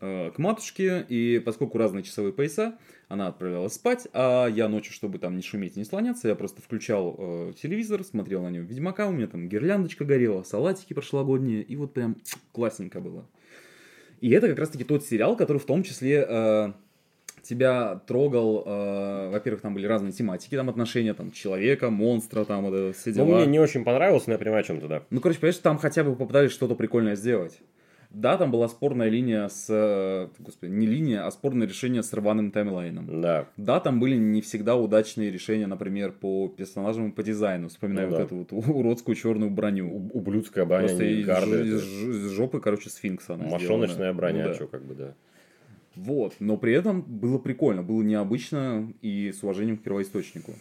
[SPEAKER 2] э, к матушке, и поскольку разные часовые пояса, она отправлялась спать, а я ночью, чтобы там не шуметь и не слоняться, я просто включал э, телевизор, смотрел на нем Ведьмака, у меня там гирляндочка горела, салатики прошлогодние, и вот прям классненько было. И это как раз-таки тот сериал, который в том числе э, тебя трогал, э, во-первых, там были разные тематики, там отношения там человека, монстра, там вот это все
[SPEAKER 1] Ну,
[SPEAKER 2] дела.
[SPEAKER 1] мне не очень понравился, но я понимаю, о чем ты, да.
[SPEAKER 2] Ну, короче, понимаешь, там хотя бы попытались что-то прикольное сделать. Да, там была спорная линия с... э, Господи, не линия, а спорное решение с рваным таймлайном.
[SPEAKER 1] Да.
[SPEAKER 2] Да, там были не всегда удачные решения, например, по персонажам и по дизайну. Вспоминаю
[SPEAKER 1] Ну
[SPEAKER 2] вот
[SPEAKER 1] да.
[SPEAKER 2] эту вот уродскую черную броню.
[SPEAKER 1] У- Ублюдская броня,
[SPEAKER 2] Просто из,
[SPEAKER 1] гарды,
[SPEAKER 2] ж- из ж- из жопы, короче, сфинкса она
[SPEAKER 1] Мошоночная
[SPEAKER 2] сделана.
[SPEAKER 1] броня,
[SPEAKER 2] Ну да.
[SPEAKER 1] что как бы, да.
[SPEAKER 2] Вот, но при этом было прикольно, было необычно и с уважением к первоисточнику.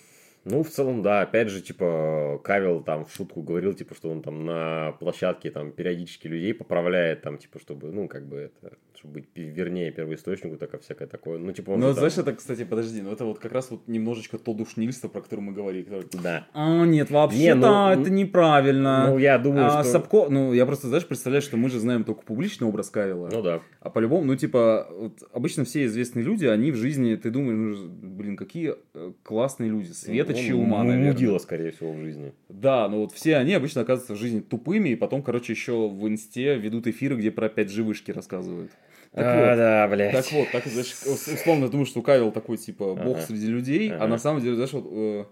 [SPEAKER 1] Ну, в целом, да, опять же, типа, Кавел там в шутку говорил, типа, что он там на площадке там периодически людей поправляет, там, типа, чтобы, ну, как бы это, чтобы быть вернее первоисточнику, так, всякое такое. Ну, типа, он
[SPEAKER 2] Ну,
[SPEAKER 1] же там-
[SPEAKER 2] знаешь, это, кстати, подожди, ну это вот как раз вот немножечко то душнильство, про которое мы говорили. которое,
[SPEAKER 1] Да.
[SPEAKER 2] А, нет, вообще-то
[SPEAKER 1] Не, ну,
[SPEAKER 2] это неправильно.
[SPEAKER 1] Ну, я думаю,
[SPEAKER 2] а
[SPEAKER 1] что...
[SPEAKER 2] Сапко, ну, я просто, знаешь, представляю, что мы же знаем только публичный образ Кавила.
[SPEAKER 1] Ну, да.
[SPEAKER 2] А по-любому, ну, типа, вот обычно все известные люди, они в жизни, ты думаешь, ну, блин, какие э, классные люди, светочи
[SPEAKER 1] Он
[SPEAKER 2] ума,
[SPEAKER 1] м-
[SPEAKER 2] наверное.
[SPEAKER 1] Мудила, скорее всего, в жизни.
[SPEAKER 2] Да, но вот все они обычно оказываются в жизни тупыми, и потом, короче, еще в инсте ведут эфиры, где про 5G вышки рассказывают. Так
[SPEAKER 1] а,
[SPEAKER 2] вот.
[SPEAKER 1] да, блядь.
[SPEAKER 2] Так вот, так, знаешь, условно думаешь, что Кавил такой, типа, бог
[SPEAKER 1] Ага.
[SPEAKER 2] среди людей, а
[SPEAKER 1] Ага.
[SPEAKER 2] на самом деле, знаешь, вот, э,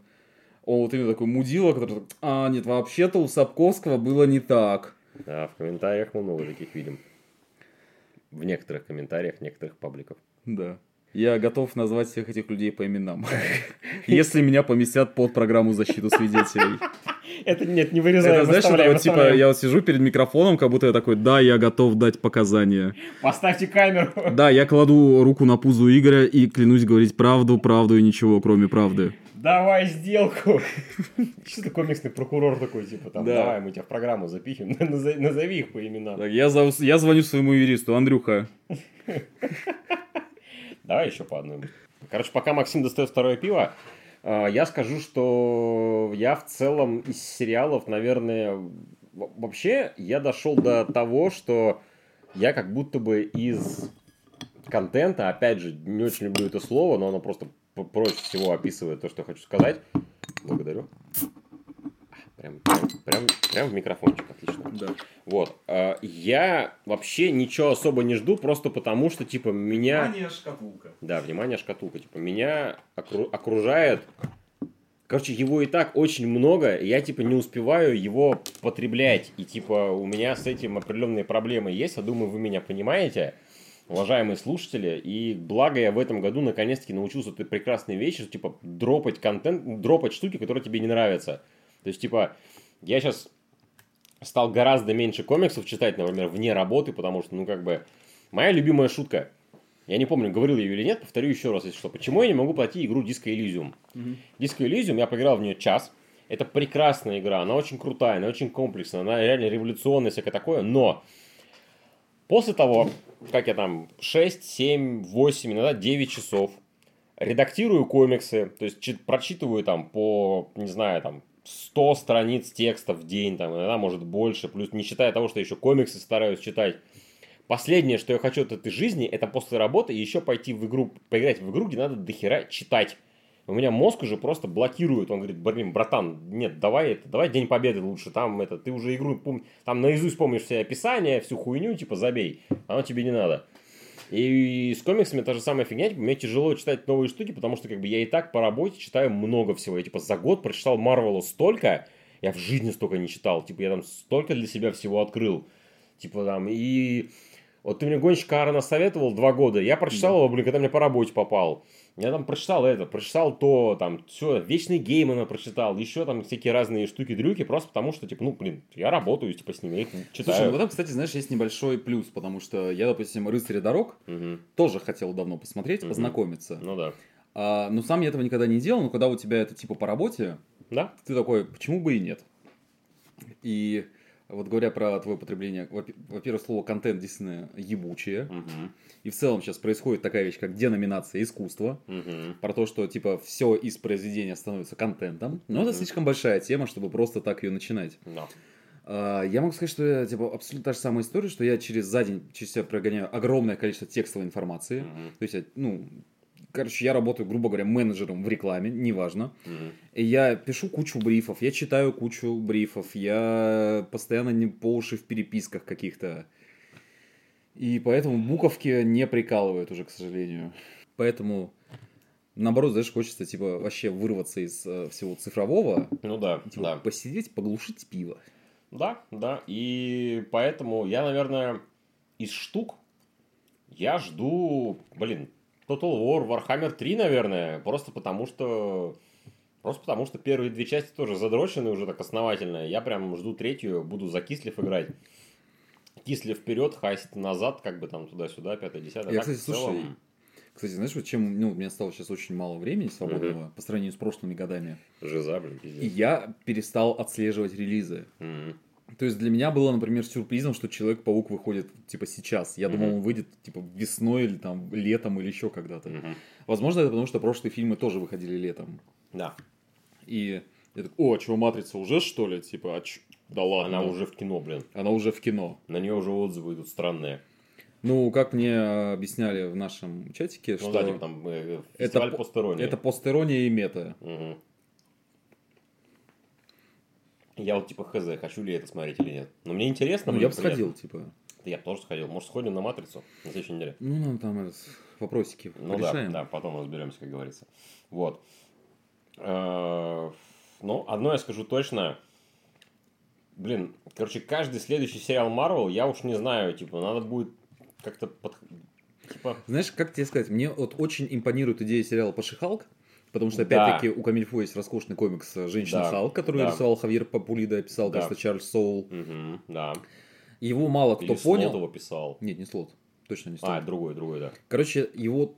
[SPEAKER 2] он вот именно такой мудила, который, а, нет, вообще-то у Сапковского было не так.
[SPEAKER 1] Да, в комментариях мы много таких видим. В некоторых комментариях некоторых пабликов.
[SPEAKER 2] Да. Я готов назвать всех этих людей по именам. Если меня поместят под программу защиту свидетелей.
[SPEAKER 1] Это нет, не
[SPEAKER 2] Это, знаешь, это вот, типа, я вот сижу перед микрофоном, как будто я такой, да, я готов дать показания.
[SPEAKER 1] Поставьте камеру.
[SPEAKER 2] Да, я кладу руку на пузо Игоря и клянусь говорить правду, правду и ничего, кроме правды.
[SPEAKER 1] Давай сделку. Что ты комиксный прокурор такой, типа, там,
[SPEAKER 2] Да.
[SPEAKER 1] давай, мы тебя в программу запихнем, назови, назови их по именам.
[SPEAKER 2] Так, я, зов- я звоню своему юристу, Андрюха.
[SPEAKER 1] Давай еще по одной. Короче, пока Максим достает второе пиво, а, я скажу, что я в целом из сериалов, наверное, вообще я дошел до того, что я как будто бы из контента, опять же, не очень люблю это слово, но оно просто проще всего описывает то, что я хочу сказать. Благодарю. Прям, прям, прям, прям в микрофончик, отлично.
[SPEAKER 2] Да.
[SPEAKER 1] Вот. а, Я вообще ничего особо не жду, просто потому что, типа, меня...
[SPEAKER 2] шкатулка.
[SPEAKER 1] Да, внимание, шкатулка. Типа, меня окру- окружает... Короче, его и так очень много, и я, типа, не успеваю его потреблять. И, типа, у меня с этим определенные проблемы есть. Я думаю, вы меня понимаете, уважаемые слушатели. И благо я в этом году наконец-таки научился этой прекрасной вещи, что, типа, дропать контент, дропать штуки, которые тебе не нравятся. То есть, типа, я сейчас стал гораздо меньше комиксов читать, например, вне работы, потому что, ну, как бы, моя любимая шутка. Я не помню, говорил я ее или нет, повторю еще раз, если что. Почему я не могу пройти игру Disco Elysium? Disco Elysium, я поиграл в нее час. Это прекрасная игра, она очень крутая, она очень комплексная, она реально революционная, всякое такое, но после того, как я там 6, 7, 8, иногда 9 часов редактирую комиксы, то есть чит- прочитываю там по, не знаю, там 100 страниц текста в день, там иногда может больше, плюс не считая того, что еще комиксы стараюсь читать. Последнее, что я хочу от этой жизни, это после работы еще пойти в игру, поиграть в игру, где надо дохера читать. У меня мозг уже просто блокирует. Он говорит, блин, братан, нет, давай это, давай День Победы лучше. Там это, ты уже игру пом- там наизусть помнишь все описания, всю хуйню, типа забей. Оно тебе не надо. И с комиксами та же самая фигня, типа, мне тяжело читать новые штуки, потому что как бы я и так по работе читаю много всего. Я типа за год прочитал Марвелу столько, я в жизни столько не читал. Типа я там столько для себя всего открыл. Типа там и... Вот ты мне гонщика Аарона советовал два года, я прочитал его, блин, когда мне по работе попал. Я там прочитал это, прочитал то, там, все, Вечный Геймана прочитал, еще там всякие разные штуки-дрюки, просто потому что, типа, ну, блин, я работаю, типа, с ними, я их читаю.
[SPEAKER 2] Слушай, ну этом, кстати, знаешь, есть небольшой плюс, потому что я, допустим, «Рыцаря дорог»
[SPEAKER 1] Мгм.
[SPEAKER 2] тоже хотел давно посмотреть,
[SPEAKER 1] Мгм.
[SPEAKER 2] познакомиться.
[SPEAKER 1] Ну да.
[SPEAKER 2] А, но сам я этого никогда не делал, но когда у тебя это типа по работе,
[SPEAKER 1] Да?
[SPEAKER 2] ты такой, почему бы и нет? И вот говоря про твое потребление, во- во-первых, слово контент действительно ебучее.
[SPEAKER 1] Мгм.
[SPEAKER 2] И в целом сейчас происходит такая вещь, как деноминация искусства.
[SPEAKER 1] Мгм.
[SPEAKER 2] Про то, что типа все из произведения становится контентом. Но это
[SPEAKER 1] Мгм.
[SPEAKER 2] слишком большая тема, чтобы просто так ее начинать.
[SPEAKER 1] Да.
[SPEAKER 2] А, Я могу сказать, что я, типа, абсолютно та же самая история, что я через за день через себя прогоняю огромное количество текстовой информации.
[SPEAKER 1] Мгм.
[SPEAKER 2] То есть, я, ну, короче, я работаю, грубо говоря, менеджером в рекламе, неважно.
[SPEAKER 1] Мгм.
[SPEAKER 2] И я пишу кучу брифов, я читаю кучу брифов, я постоянно не по уши в переписках каких-то. И поэтому буковки не прикалывают уже, к сожалению. Поэтому, наоборот, знаешь, хочется, типа, вообще вырваться из э, всего цифрового,
[SPEAKER 1] Ну да,
[SPEAKER 2] типа,
[SPEAKER 1] да.
[SPEAKER 2] посидеть, поглушить пиво.
[SPEAKER 1] Да, да. И поэтому я, наверное, из штук я жду, блин, Total War, Warhammer 3, наверное, просто потому что... Просто потому что первые две части тоже задрочены уже так основательно. Я прям жду третью, буду за Кислев играть. Кислев вперед, Хайст назад, как бы там туда-сюда, пятое, десятое.
[SPEAKER 2] Я,
[SPEAKER 1] Так,
[SPEAKER 2] кстати,
[SPEAKER 1] целом,
[SPEAKER 2] слушай, Кстати, знаешь, вот чем, ну, у меня стало сейчас очень мало времени свободного по сравнению с прошлыми годами.
[SPEAKER 1] Жиза, блин,
[SPEAKER 2] И
[SPEAKER 1] пиздец.
[SPEAKER 2] я перестал отслеживать релизы.
[SPEAKER 1] Мгм.
[SPEAKER 2] То есть для меня было, например, сюрпризом, что Человек-паук выходит типа сейчас. Я думал, он выйдет типа весной или там летом или еще когда-то. Возможно, это потому, что прошлые фильмы тоже выходили летом.
[SPEAKER 1] Да,
[SPEAKER 2] И я такой, о, а что, Матрица уже что ли? Типа, а чё? Да ладно.
[SPEAKER 1] она уже в кино, блин.
[SPEAKER 2] Она уже в кино.
[SPEAKER 1] На нее уже отзывы идут странные.
[SPEAKER 2] Ну, как мне объясняли в нашем чатике,
[SPEAKER 1] Ну
[SPEAKER 2] что
[SPEAKER 1] да, типа там э,
[SPEAKER 2] это
[SPEAKER 1] фестиваль
[SPEAKER 2] по-
[SPEAKER 1] постеронии.
[SPEAKER 2] это постерония и мета.
[SPEAKER 1] Мгм. Я вот типа хз, хочу ли это смотреть или нет. Но мне интересно.
[SPEAKER 2] Ну,
[SPEAKER 1] мне
[SPEAKER 2] я бы сходил, типа.
[SPEAKER 1] Да Я бы тоже сходил. Может, сходим на Матрицу на следующей неделе?
[SPEAKER 2] Ну, нам там этот, вопросики
[SPEAKER 1] Ну
[SPEAKER 2] решаем.
[SPEAKER 1] да, да, потом разберемся, как говорится. Вот. Э, Ну, одно я скажу точно. Блин, короче, каждый следующий сериал Марвел, я уж не знаю, типа, надо будет как-то под... Типа,
[SPEAKER 2] Знаешь, как тебе сказать, мне вот очень импонирует идея сериала Паши Халк, потому что,
[SPEAKER 1] Да.
[SPEAKER 2] опять-таки, у Камильфо есть роскошный комикс «Женщина
[SPEAKER 1] Да,
[SPEAKER 2] Халк», который
[SPEAKER 1] да.
[SPEAKER 2] рисовал Хавьер Папулида, писал,
[SPEAKER 1] Да.
[SPEAKER 2] кажется, Чарльз Соул.
[SPEAKER 1] мгм, да.
[SPEAKER 2] Его мало кто
[SPEAKER 1] Или
[SPEAKER 2] понял.
[SPEAKER 1] Слот его писал.
[SPEAKER 2] Нет, не Слот. Точно не Слот.
[SPEAKER 1] А, другой, другой, да.
[SPEAKER 2] Короче, его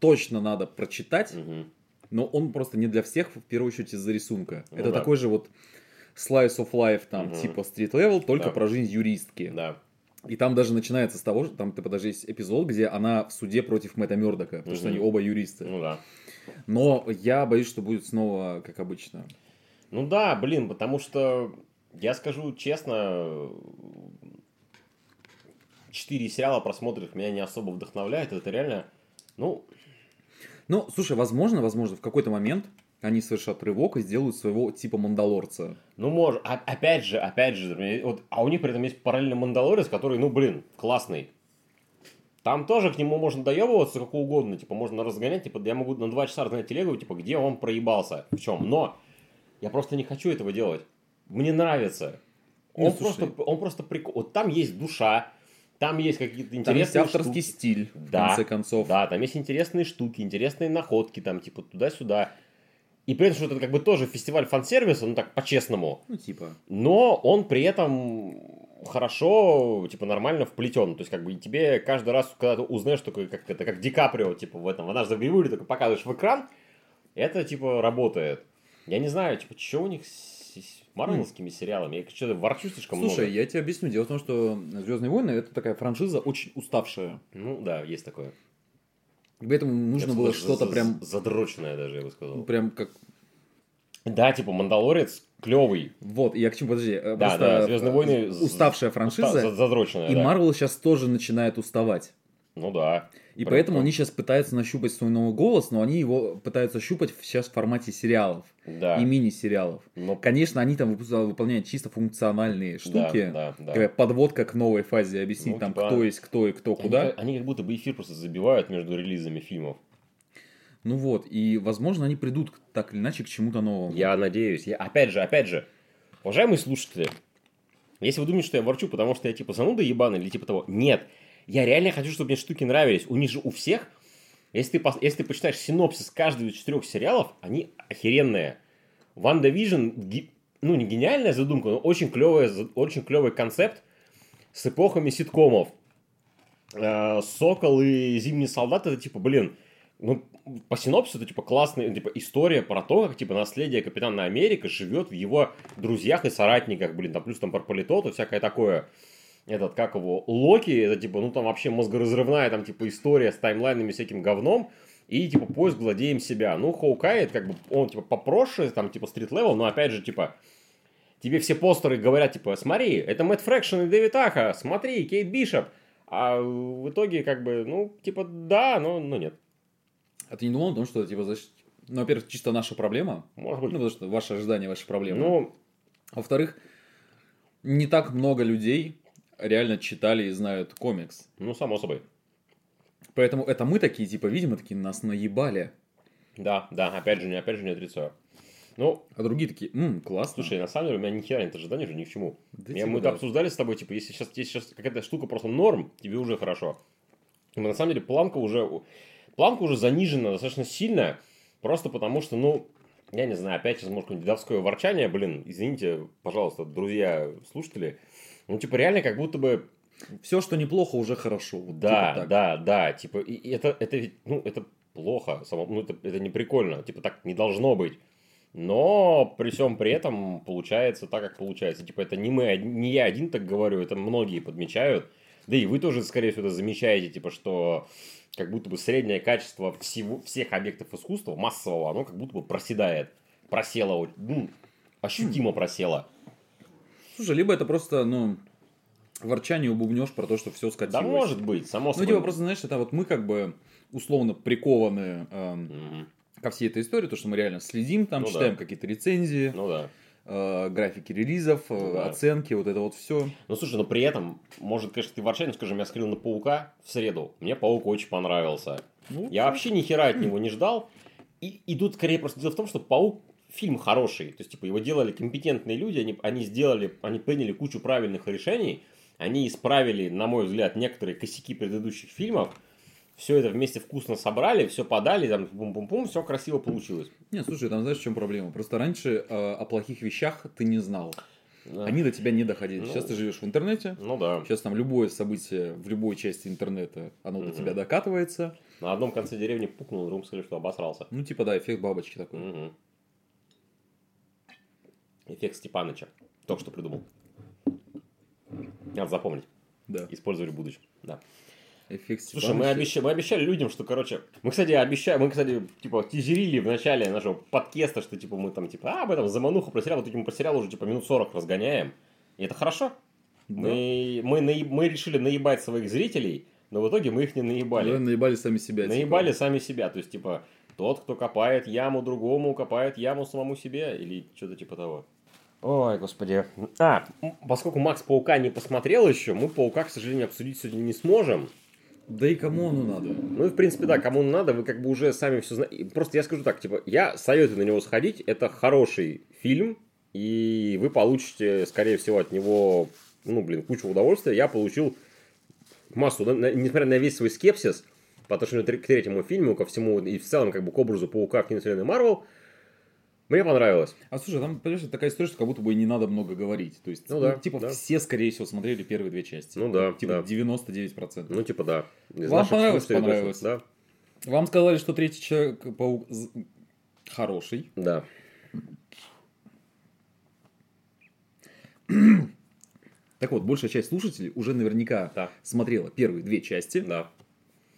[SPEAKER 2] точно надо прочитать,
[SPEAKER 1] Мгм.
[SPEAKER 2] но он просто не для всех, в первую очередь из-за рисунка.
[SPEAKER 1] Ну
[SPEAKER 2] Это
[SPEAKER 1] да.
[SPEAKER 2] такой же вот slice of life, там,
[SPEAKER 1] Мгм.
[SPEAKER 2] типа street level, только
[SPEAKER 1] Да.
[SPEAKER 2] про жизнь юристки.
[SPEAKER 1] Да.
[SPEAKER 2] И там даже начинается с того, что там типа, даже есть эпизод, где она в суде против Мэтта Мёрдока, потому что
[SPEAKER 1] Мгм.
[SPEAKER 2] они оба юристы.
[SPEAKER 1] Ну да.
[SPEAKER 2] Но я боюсь, что будет снова, как обычно.
[SPEAKER 1] Ну да, блин, потому что я скажу честно, четыре сериала просмотров меня не особо вдохновляет. Это реально, ну,
[SPEAKER 2] Ну, слушай, возможно, возможно, в какой-то момент они совершат рывок и сделают своего типа Мандалорца.
[SPEAKER 1] ну может, а- опять же, опять же, вот, а у них при этом есть параллельно Мандалорец, который, ну блин, классный. Там тоже к нему можно доебываться как угодно, типа можно разгонять, типа я могу на два часа разгонять телегу, типа где он проебался, в чем. Но я просто не хочу этого делать. Мне нравится.
[SPEAKER 2] Ну,
[SPEAKER 1] Он
[SPEAKER 2] слушай.
[SPEAKER 1] просто, он просто прикол. Вот там есть душа, там есть какие-то
[SPEAKER 2] Там
[SPEAKER 1] интересные
[SPEAKER 2] есть авторский
[SPEAKER 1] штуки.
[SPEAKER 2] стиль, в
[SPEAKER 1] Да,
[SPEAKER 2] конце концов.
[SPEAKER 1] Да, там есть интересные штуки, интересные находки, там типа туда-сюда. И при этом, что это как бы тоже фестиваль фан-сервиса, ну так по-честному.
[SPEAKER 2] Ну, типа.
[SPEAKER 1] Но он при этом хорошо, типа, нормально вплетен. То есть, как бы, и тебе каждый раз, когда ты узнаешь, такой, как это, как Ди Каприо, типа, в этом, в однажды в Голливуде, только показываешь в экран, это, типа, работает. Я не знаю, типа, что у них с марвеловскими сериалами? Я что-то ворчу слишком
[SPEAKER 2] Слушай,
[SPEAKER 1] много.
[SPEAKER 2] я тебе объясню. Дело в том, что Звездные войны это такая франшиза очень уставшая.
[SPEAKER 1] Ну, да, есть такое.
[SPEAKER 2] И Поэтому нужно было что-то прям,
[SPEAKER 1] Задроченное даже, я бы сказал.
[SPEAKER 2] прям как
[SPEAKER 1] Да, типа, Мандалорец клевый.
[SPEAKER 2] Вот, я к чему, подожди. э,
[SPEAKER 1] Да,
[SPEAKER 2] просто,
[SPEAKER 1] да, «Звездные
[SPEAKER 2] э,
[SPEAKER 1] войны»
[SPEAKER 2] Уставшая франшиза.
[SPEAKER 1] За- Задроченное,
[SPEAKER 2] И
[SPEAKER 1] да.
[SPEAKER 2] Марвел сейчас тоже начинает уставать.
[SPEAKER 1] Ну да.
[SPEAKER 2] И
[SPEAKER 1] Прям
[SPEAKER 2] поэтому они сейчас пытаются нащупать свой новый голос, но они его пытаются щупать сейчас в формате сериалов
[SPEAKER 1] Да.
[SPEAKER 2] и мини-сериалов.
[SPEAKER 1] Но-
[SPEAKER 2] Конечно, они там выполняют чисто функциональные штуки.
[SPEAKER 1] Да, да, да.
[SPEAKER 2] Подводка к новой фазе, объяснить
[SPEAKER 1] Ну,
[SPEAKER 2] там,
[SPEAKER 1] типа,
[SPEAKER 2] кто есть кто и кто
[SPEAKER 1] Они
[SPEAKER 2] куда.
[SPEAKER 1] Они, как будто бы эфир просто забивают между релизами фильмов.
[SPEAKER 2] Ну вот, и, возможно, они придут так или иначе к чему-то новому.
[SPEAKER 1] Я надеюсь. Я, опять же, опять же, уважаемые слушатели, если вы думаете, что я ворчу, потому что я типа зануда ебаный или типа того, нет. Я реально хочу, чтобы мне штуки нравились. У них же у всех, если ты, если ты почитаешь синопсис каждого из четырех сериалов, они охеренные. WandaVision, ну не гениальная задумка, но очень клевая, за- очень клевый концепт с эпохами ситкомов. Э, Сокол и Зимний солдат это типа, блин, ну, по синопсису это типа классная типа, история про то, как типа наследие Капитана Америка живет в его друзьях и соратниках, блин, там плюс там парполитот и всякое такое. Этот, как его, Локи, это типа, ну там вообще мозгоразрывная там типа история с таймлайнами, всяким говном. И типа поиск Владением себя. Ну, Хоукай, это как бы он типа попроще, там типа street level, но опять же, типа, тебе все постеры говорят, типа, смотри, это Мэтт Фрэкшн и Дэвид Аха, смотри, Кейт Бишоп. А в итоге, как бы, ну, типа, да, но, но нет.
[SPEAKER 2] А ты не думал о том, что, типа, защ- ну, во-первых, чисто наша проблема,
[SPEAKER 1] Может
[SPEAKER 2] ну,
[SPEAKER 1] быть.
[SPEAKER 2] потому что ваши ожидания, ваши проблемы.
[SPEAKER 1] Ну,
[SPEAKER 2] Во-вторых, не так много людей реально читали и знают комикс.
[SPEAKER 1] ну, само собой.
[SPEAKER 2] Поэтому это мы такие, типа, видимо, такие нас наебали.
[SPEAKER 1] Да, да, опять же, не, опять же не отрицаю. Ну,
[SPEAKER 2] А другие такие, ммм, классно.
[SPEAKER 1] слушай, на самом деле у меня ни хера нет ожиданий же ни к чему.
[SPEAKER 2] Да
[SPEAKER 1] Я- мы
[SPEAKER 2] да.
[SPEAKER 1] обсуждали с тобой, типа, если сейчас, если сейчас какая-то штука просто норм, тебе уже хорошо. И на самом деле планка уже, планка уже занижена достаточно сильно, просто потому что, ну, я не знаю, опять сейчас может какое-нибудь ворчание, блин, извините, пожалуйста, друзья, слушатели, ну, типа, реально как будто бы
[SPEAKER 2] Все, что неплохо, уже хорошо. Вот
[SPEAKER 1] Да,
[SPEAKER 2] типа так.
[SPEAKER 1] да, да, типа, и, это, это ведь, ну, это плохо, само, ну, это, это не прикольно, типа, так не должно быть. Но при всем при этом получается так, как получается. Типа, это не мы, не я один так говорю, это многие подмечают. Да и вы тоже, скорее всего, замечаете, типа, что как будто бы среднее качество всего, всех объектов искусства, массового, оно как будто бы проседает. Просело, ну, ощутимо просело.
[SPEAKER 2] Слушай, либо это просто, ну, ворчание убубнешь про то, что все скатилось.
[SPEAKER 1] Да может быть, само
[SPEAKER 2] Ну,
[SPEAKER 1] собой.
[SPEAKER 2] типа, просто, знаешь, это вот мы как бы условно прикованы эм,
[SPEAKER 1] Мгм.
[SPEAKER 2] ко всей этой истории, то, что мы реально следим, там,
[SPEAKER 1] Ну
[SPEAKER 2] читаем
[SPEAKER 1] да.
[SPEAKER 2] какие-то рецензии,
[SPEAKER 1] Ну да.
[SPEAKER 2] Э, графики релизов, э,
[SPEAKER 1] Ну да.
[SPEAKER 2] оценки, вот это вот все.
[SPEAKER 1] Ну слушай, но при этом, может, конечно, ты ворчание, но скажем, я скрыл на паука в среду. Мне паук очень понравился.
[SPEAKER 2] Ну,
[SPEAKER 1] Я вообще ни хера от него не ждал. И, и тут скорее просто дело в том, что паук фильм хороший. То есть, типа, его делали компетентные люди, они, они сделали, они приняли кучу правильных решений, они исправили, на мой взгляд, некоторые косяки предыдущих фильмов. Все это вместе вкусно собрали, все подали, там бум-бум-бум, все красиво получилось.
[SPEAKER 2] Не, слушай, там знаешь, в чем проблема? Просто раньше э, о плохих вещах ты не знал.
[SPEAKER 1] Да.
[SPEAKER 2] Они до тебя не доходили.
[SPEAKER 1] Ну.
[SPEAKER 2] Сейчас ты живешь в интернете.
[SPEAKER 1] Ну да.
[SPEAKER 2] Сейчас там любое событие в любой части интернета, оно до
[SPEAKER 1] Мгм.
[SPEAKER 2] тебя докатывается.
[SPEAKER 1] На одном конце деревни пукнул, другом сказали, что обосрался.
[SPEAKER 2] Ну, типа, да, эффект бабочки такой.
[SPEAKER 1] Мгм. Эффект Степаныча. Только что придумал. Надо запомнить.
[SPEAKER 2] Да.
[SPEAKER 1] Использовали в будущем. Да.
[SPEAKER 2] Эффект
[SPEAKER 1] Слушай, мы
[SPEAKER 2] Степаныча.
[SPEAKER 1] обещали, мы обещали людям, что, короче, мы, кстати, обещали, мы, кстати, типа, тизерили в начале нашего подкаста, что, типа, мы там, типа, а, об этом замануху про сериал, вот этим мы про сериал уже, типа, минут 40 разгоняем. И это хорошо.
[SPEAKER 2] Да.
[SPEAKER 1] Мы, мы, наеб- мы решили наебать своих зрителей, но в итоге мы их не наебали.
[SPEAKER 2] Да, наебали сами себя. типа.
[SPEAKER 1] Наебали сами себя. То есть, типа, тот, кто копает яму другому, копает яму самому себе. Или что-то типа того. Ой, господи. А, поскольку Макс Паука не посмотрел еще, мы Паука, к сожалению, обсудить сегодня не сможем.
[SPEAKER 2] Да и кому оно надо?
[SPEAKER 1] Ну в принципе, да, кому надо, вы как бы уже сами все знаете. Просто я скажу так, типа, я советую на него сходить. Это хороший фильм, и вы получите, скорее всего, от него, ну, блин, кучу удовольствия. Я получил массу, да, несмотря на весь свой скепсис по отношению к третьему фильму, ко всему, и в целом, как бы, к образу Паука в киновселенной Марвел, мне понравилось.
[SPEAKER 2] А слушай, там, понимаешь, такая история, что как будто бы и не надо много говорить. То есть,
[SPEAKER 1] Ну да,
[SPEAKER 2] типа,
[SPEAKER 1] да.
[SPEAKER 2] все, скорее всего, смотрели первые две части.
[SPEAKER 1] Ну да,
[SPEAKER 2] Типа,
[SPEAKER 1] да.
[SPEAKER 2] 99%.
[SPEAKER 1] Ну, типа, да. Из
[SPEAKER 2] Вам понравилось, понравилось.
[SPEAKER 1] Да,
[SPEAKER 2] Вам сказали, что третий Человек-паук хороший.
[SPEAKER 1] да.
[SPEAKER 2] Так вот, большая часть слушателей уже наверняка
[SPEAKER 1] Да.
[SPEAKER 2] смотрела первые две части.
[SPEAKER 1] Да.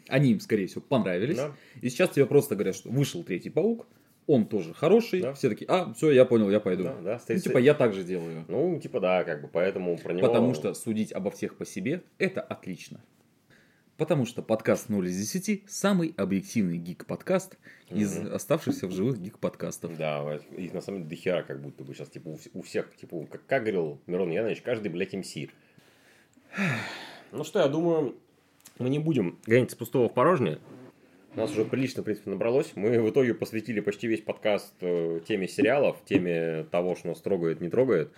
[SPEAKER 2] Они им, скорее всего, понравились.
[SPEAKER 1] Да.
[SPEAKER 2] И сейчас тебе просто говорят, что вышел третий паук, он тоже хороший.
[SPEAKER 1] Да.
[SPEAKER 2] Все такие, а, все, я понял, я пойду.
[SPEAKER 1] Да, да,
[SPEAKER 2] Ну,
[SPEAKER 1] стоит-
[SPEAKER 2] типа, я так же делаю.
[SPEAKER 1] Ну, типа, да, как бы, поэтому про него...
[SPEAKER 2] Потому что судить обо всех по себе – это отлично. Потому что подкаст 0 из 10 – самый объективный гик-подкаст из
[SPEAKER 1] Мгм.
[SPEAKER 2] оставшихся в живых гик-подкастов.
[SPEAKER 1] Да, их на самом деле дохера как будто бы сейчас, типа, у всех, типа, как, как говорил Мирон Янович, каждый, блядь, МС. Ну что, я думаю, мы не будем гонять с пустого в порожнее. Нас уже прилично, в принципе, набралось. Мы в итоге посвятили почти весь подкаст э, теме сериалов, теме того, что нас трогает, не трогает.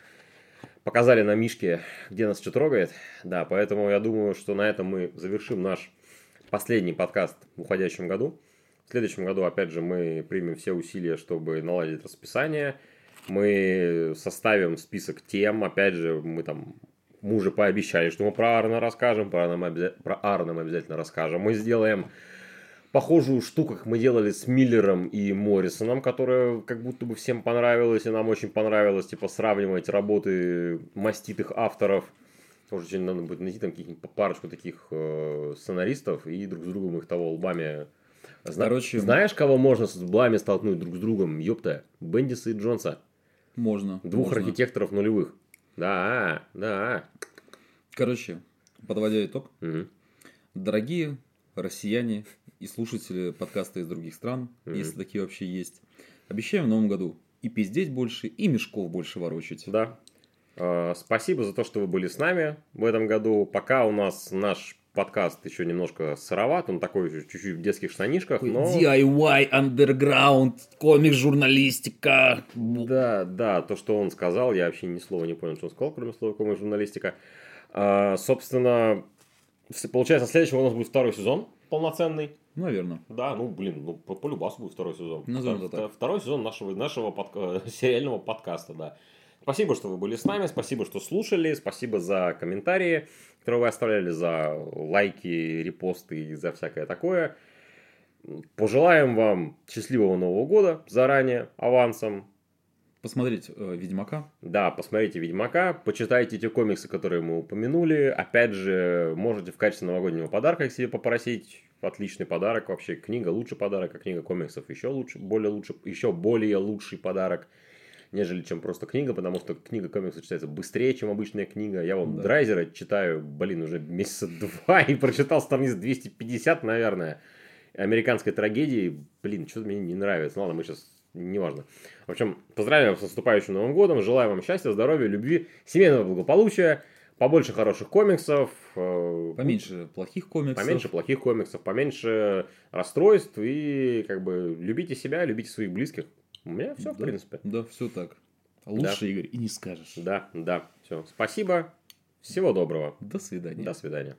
[SPEAKER 1] Показали на Мишке, где нас что трогает. Да, поэтому я думаю, что на этом мы завершим наш последний подкаст в уходящем году. В следующем году, опять же, мы примем все усилия, чтобы наладить расписание. Мы составим список тем. Опять же, мы там мы пообещали, что мы про Арна расскажем, про, Арна мы, обяза- мы обязательно расскажем. Мы сделаем похожую штуку, как мы делали с Миллером и Моррисоном, которая как будто бы всем понравилась, и нам очень понравилось, типа, сравнивать работы маститых авторов. Тоже очень надо будет найти там каких-нибудь парочку таких э, сценаристов и друг с другом их того лбами... Зна-
[SPEAKER 2] Короче,
[SPEAKER 1] Знаешь, кого можно с лбами столкнуть друг с другом? Ёпта. Бендиса и Джонса.
[SPEAKER 2] Можно.
[SPEAKER 1] Двух
[SPEAKER 2] можно.
[SPEAKER 1] архитекторов нулевых. Да, да.
[SPEAKER 2] Короче, подводя итог,
[SPEAKER 1] Мгм.
[SPEAKER 2] дорогие россияне и слушатели подкаста из других стран,
[SPEAKER 1] Мгм.
[SPEAKER 2] если такие вообще есть, обещаем в новом году и пиздеть больше, и мешков больше ворочать.
[SPEAKER 1] Да. Э, Спасибо за то, что вы были с нами в этом году. Пока у нас наш подкаст еще немножко сыроват, он такой чуть-чуть в детских штанишках, но...
[SPEAKER 3] DIY, underground, комик-журналистика.
[SPEAKER 1] Да, да, то, что он сказал, я вообще ни слова не понял, что он сказал, кроме слова комик-журналистика. А, собственно, получается, следующего у нас будет второй сезон полноценный.
[SPEAKER 2] Наверное.
[SPEAKER 1] Да, ну, блин, ну, по, по любасу будет второй сезон.
[SPEAKER 2] Назовем это так.
[SPEAKER 1] Второй сезон нашего, нашего подка- сериального подкаста, да. Спасибо, что вы были с нами, спасибо, что слушали, спасибо за комментарии, которые вы оставляли, за лайки, репосты и за всякое такое. Пожелаем вам счастливого Нового года заранее, авансом.
[SPEAKER 2] Посмотреть э, Ведьмака.
[SPEAKER 1] Да, посмотрите Ведьмака, почитайте эти комиксы, которые мы упомянули. Опять же, можете в качестве новогоднего подарка себе попросить. Отличный подарок вообще. Книга лучший подарок, а книга комиксов еще лучше, более лучше, еще более лучший подарок, нежели чем просто книга, потому что книга комиксов читается быстрее, чем обычная книга. Я вам
[SPEAKER 2] Да.
[SPEAKER 1] Драйзера читаю, блин, уже месяца два и прочитал страниц 250, наверное. Американской трагедии, блин, что-то мне не нравится. Ладно, мы сейчас неважно. В общем, поздравляем с наступающим Новым годом, желаю вам счастья, здоровья, любви, семейного благополучия, побольше хороших комиксов, э,
[SPEAKER 2] Поменьше плохих комиксов.
[SPEAKER 1] поменьше плохих комиксов, поменьше расстройств и как бы любите себя, любите своих близких. У меня все, в
[SPEAKER 2] Да.
[SPEAKER 1] принципе.
[SPEAKER 2] Да, все так. Лучше, Игорь, и не скажешь.
[SPEAKER 1] Да, да, все. Спасибо, всего доброго,
[SPEAKER 2] До свидания.
[SPEAKER 1] до свидания.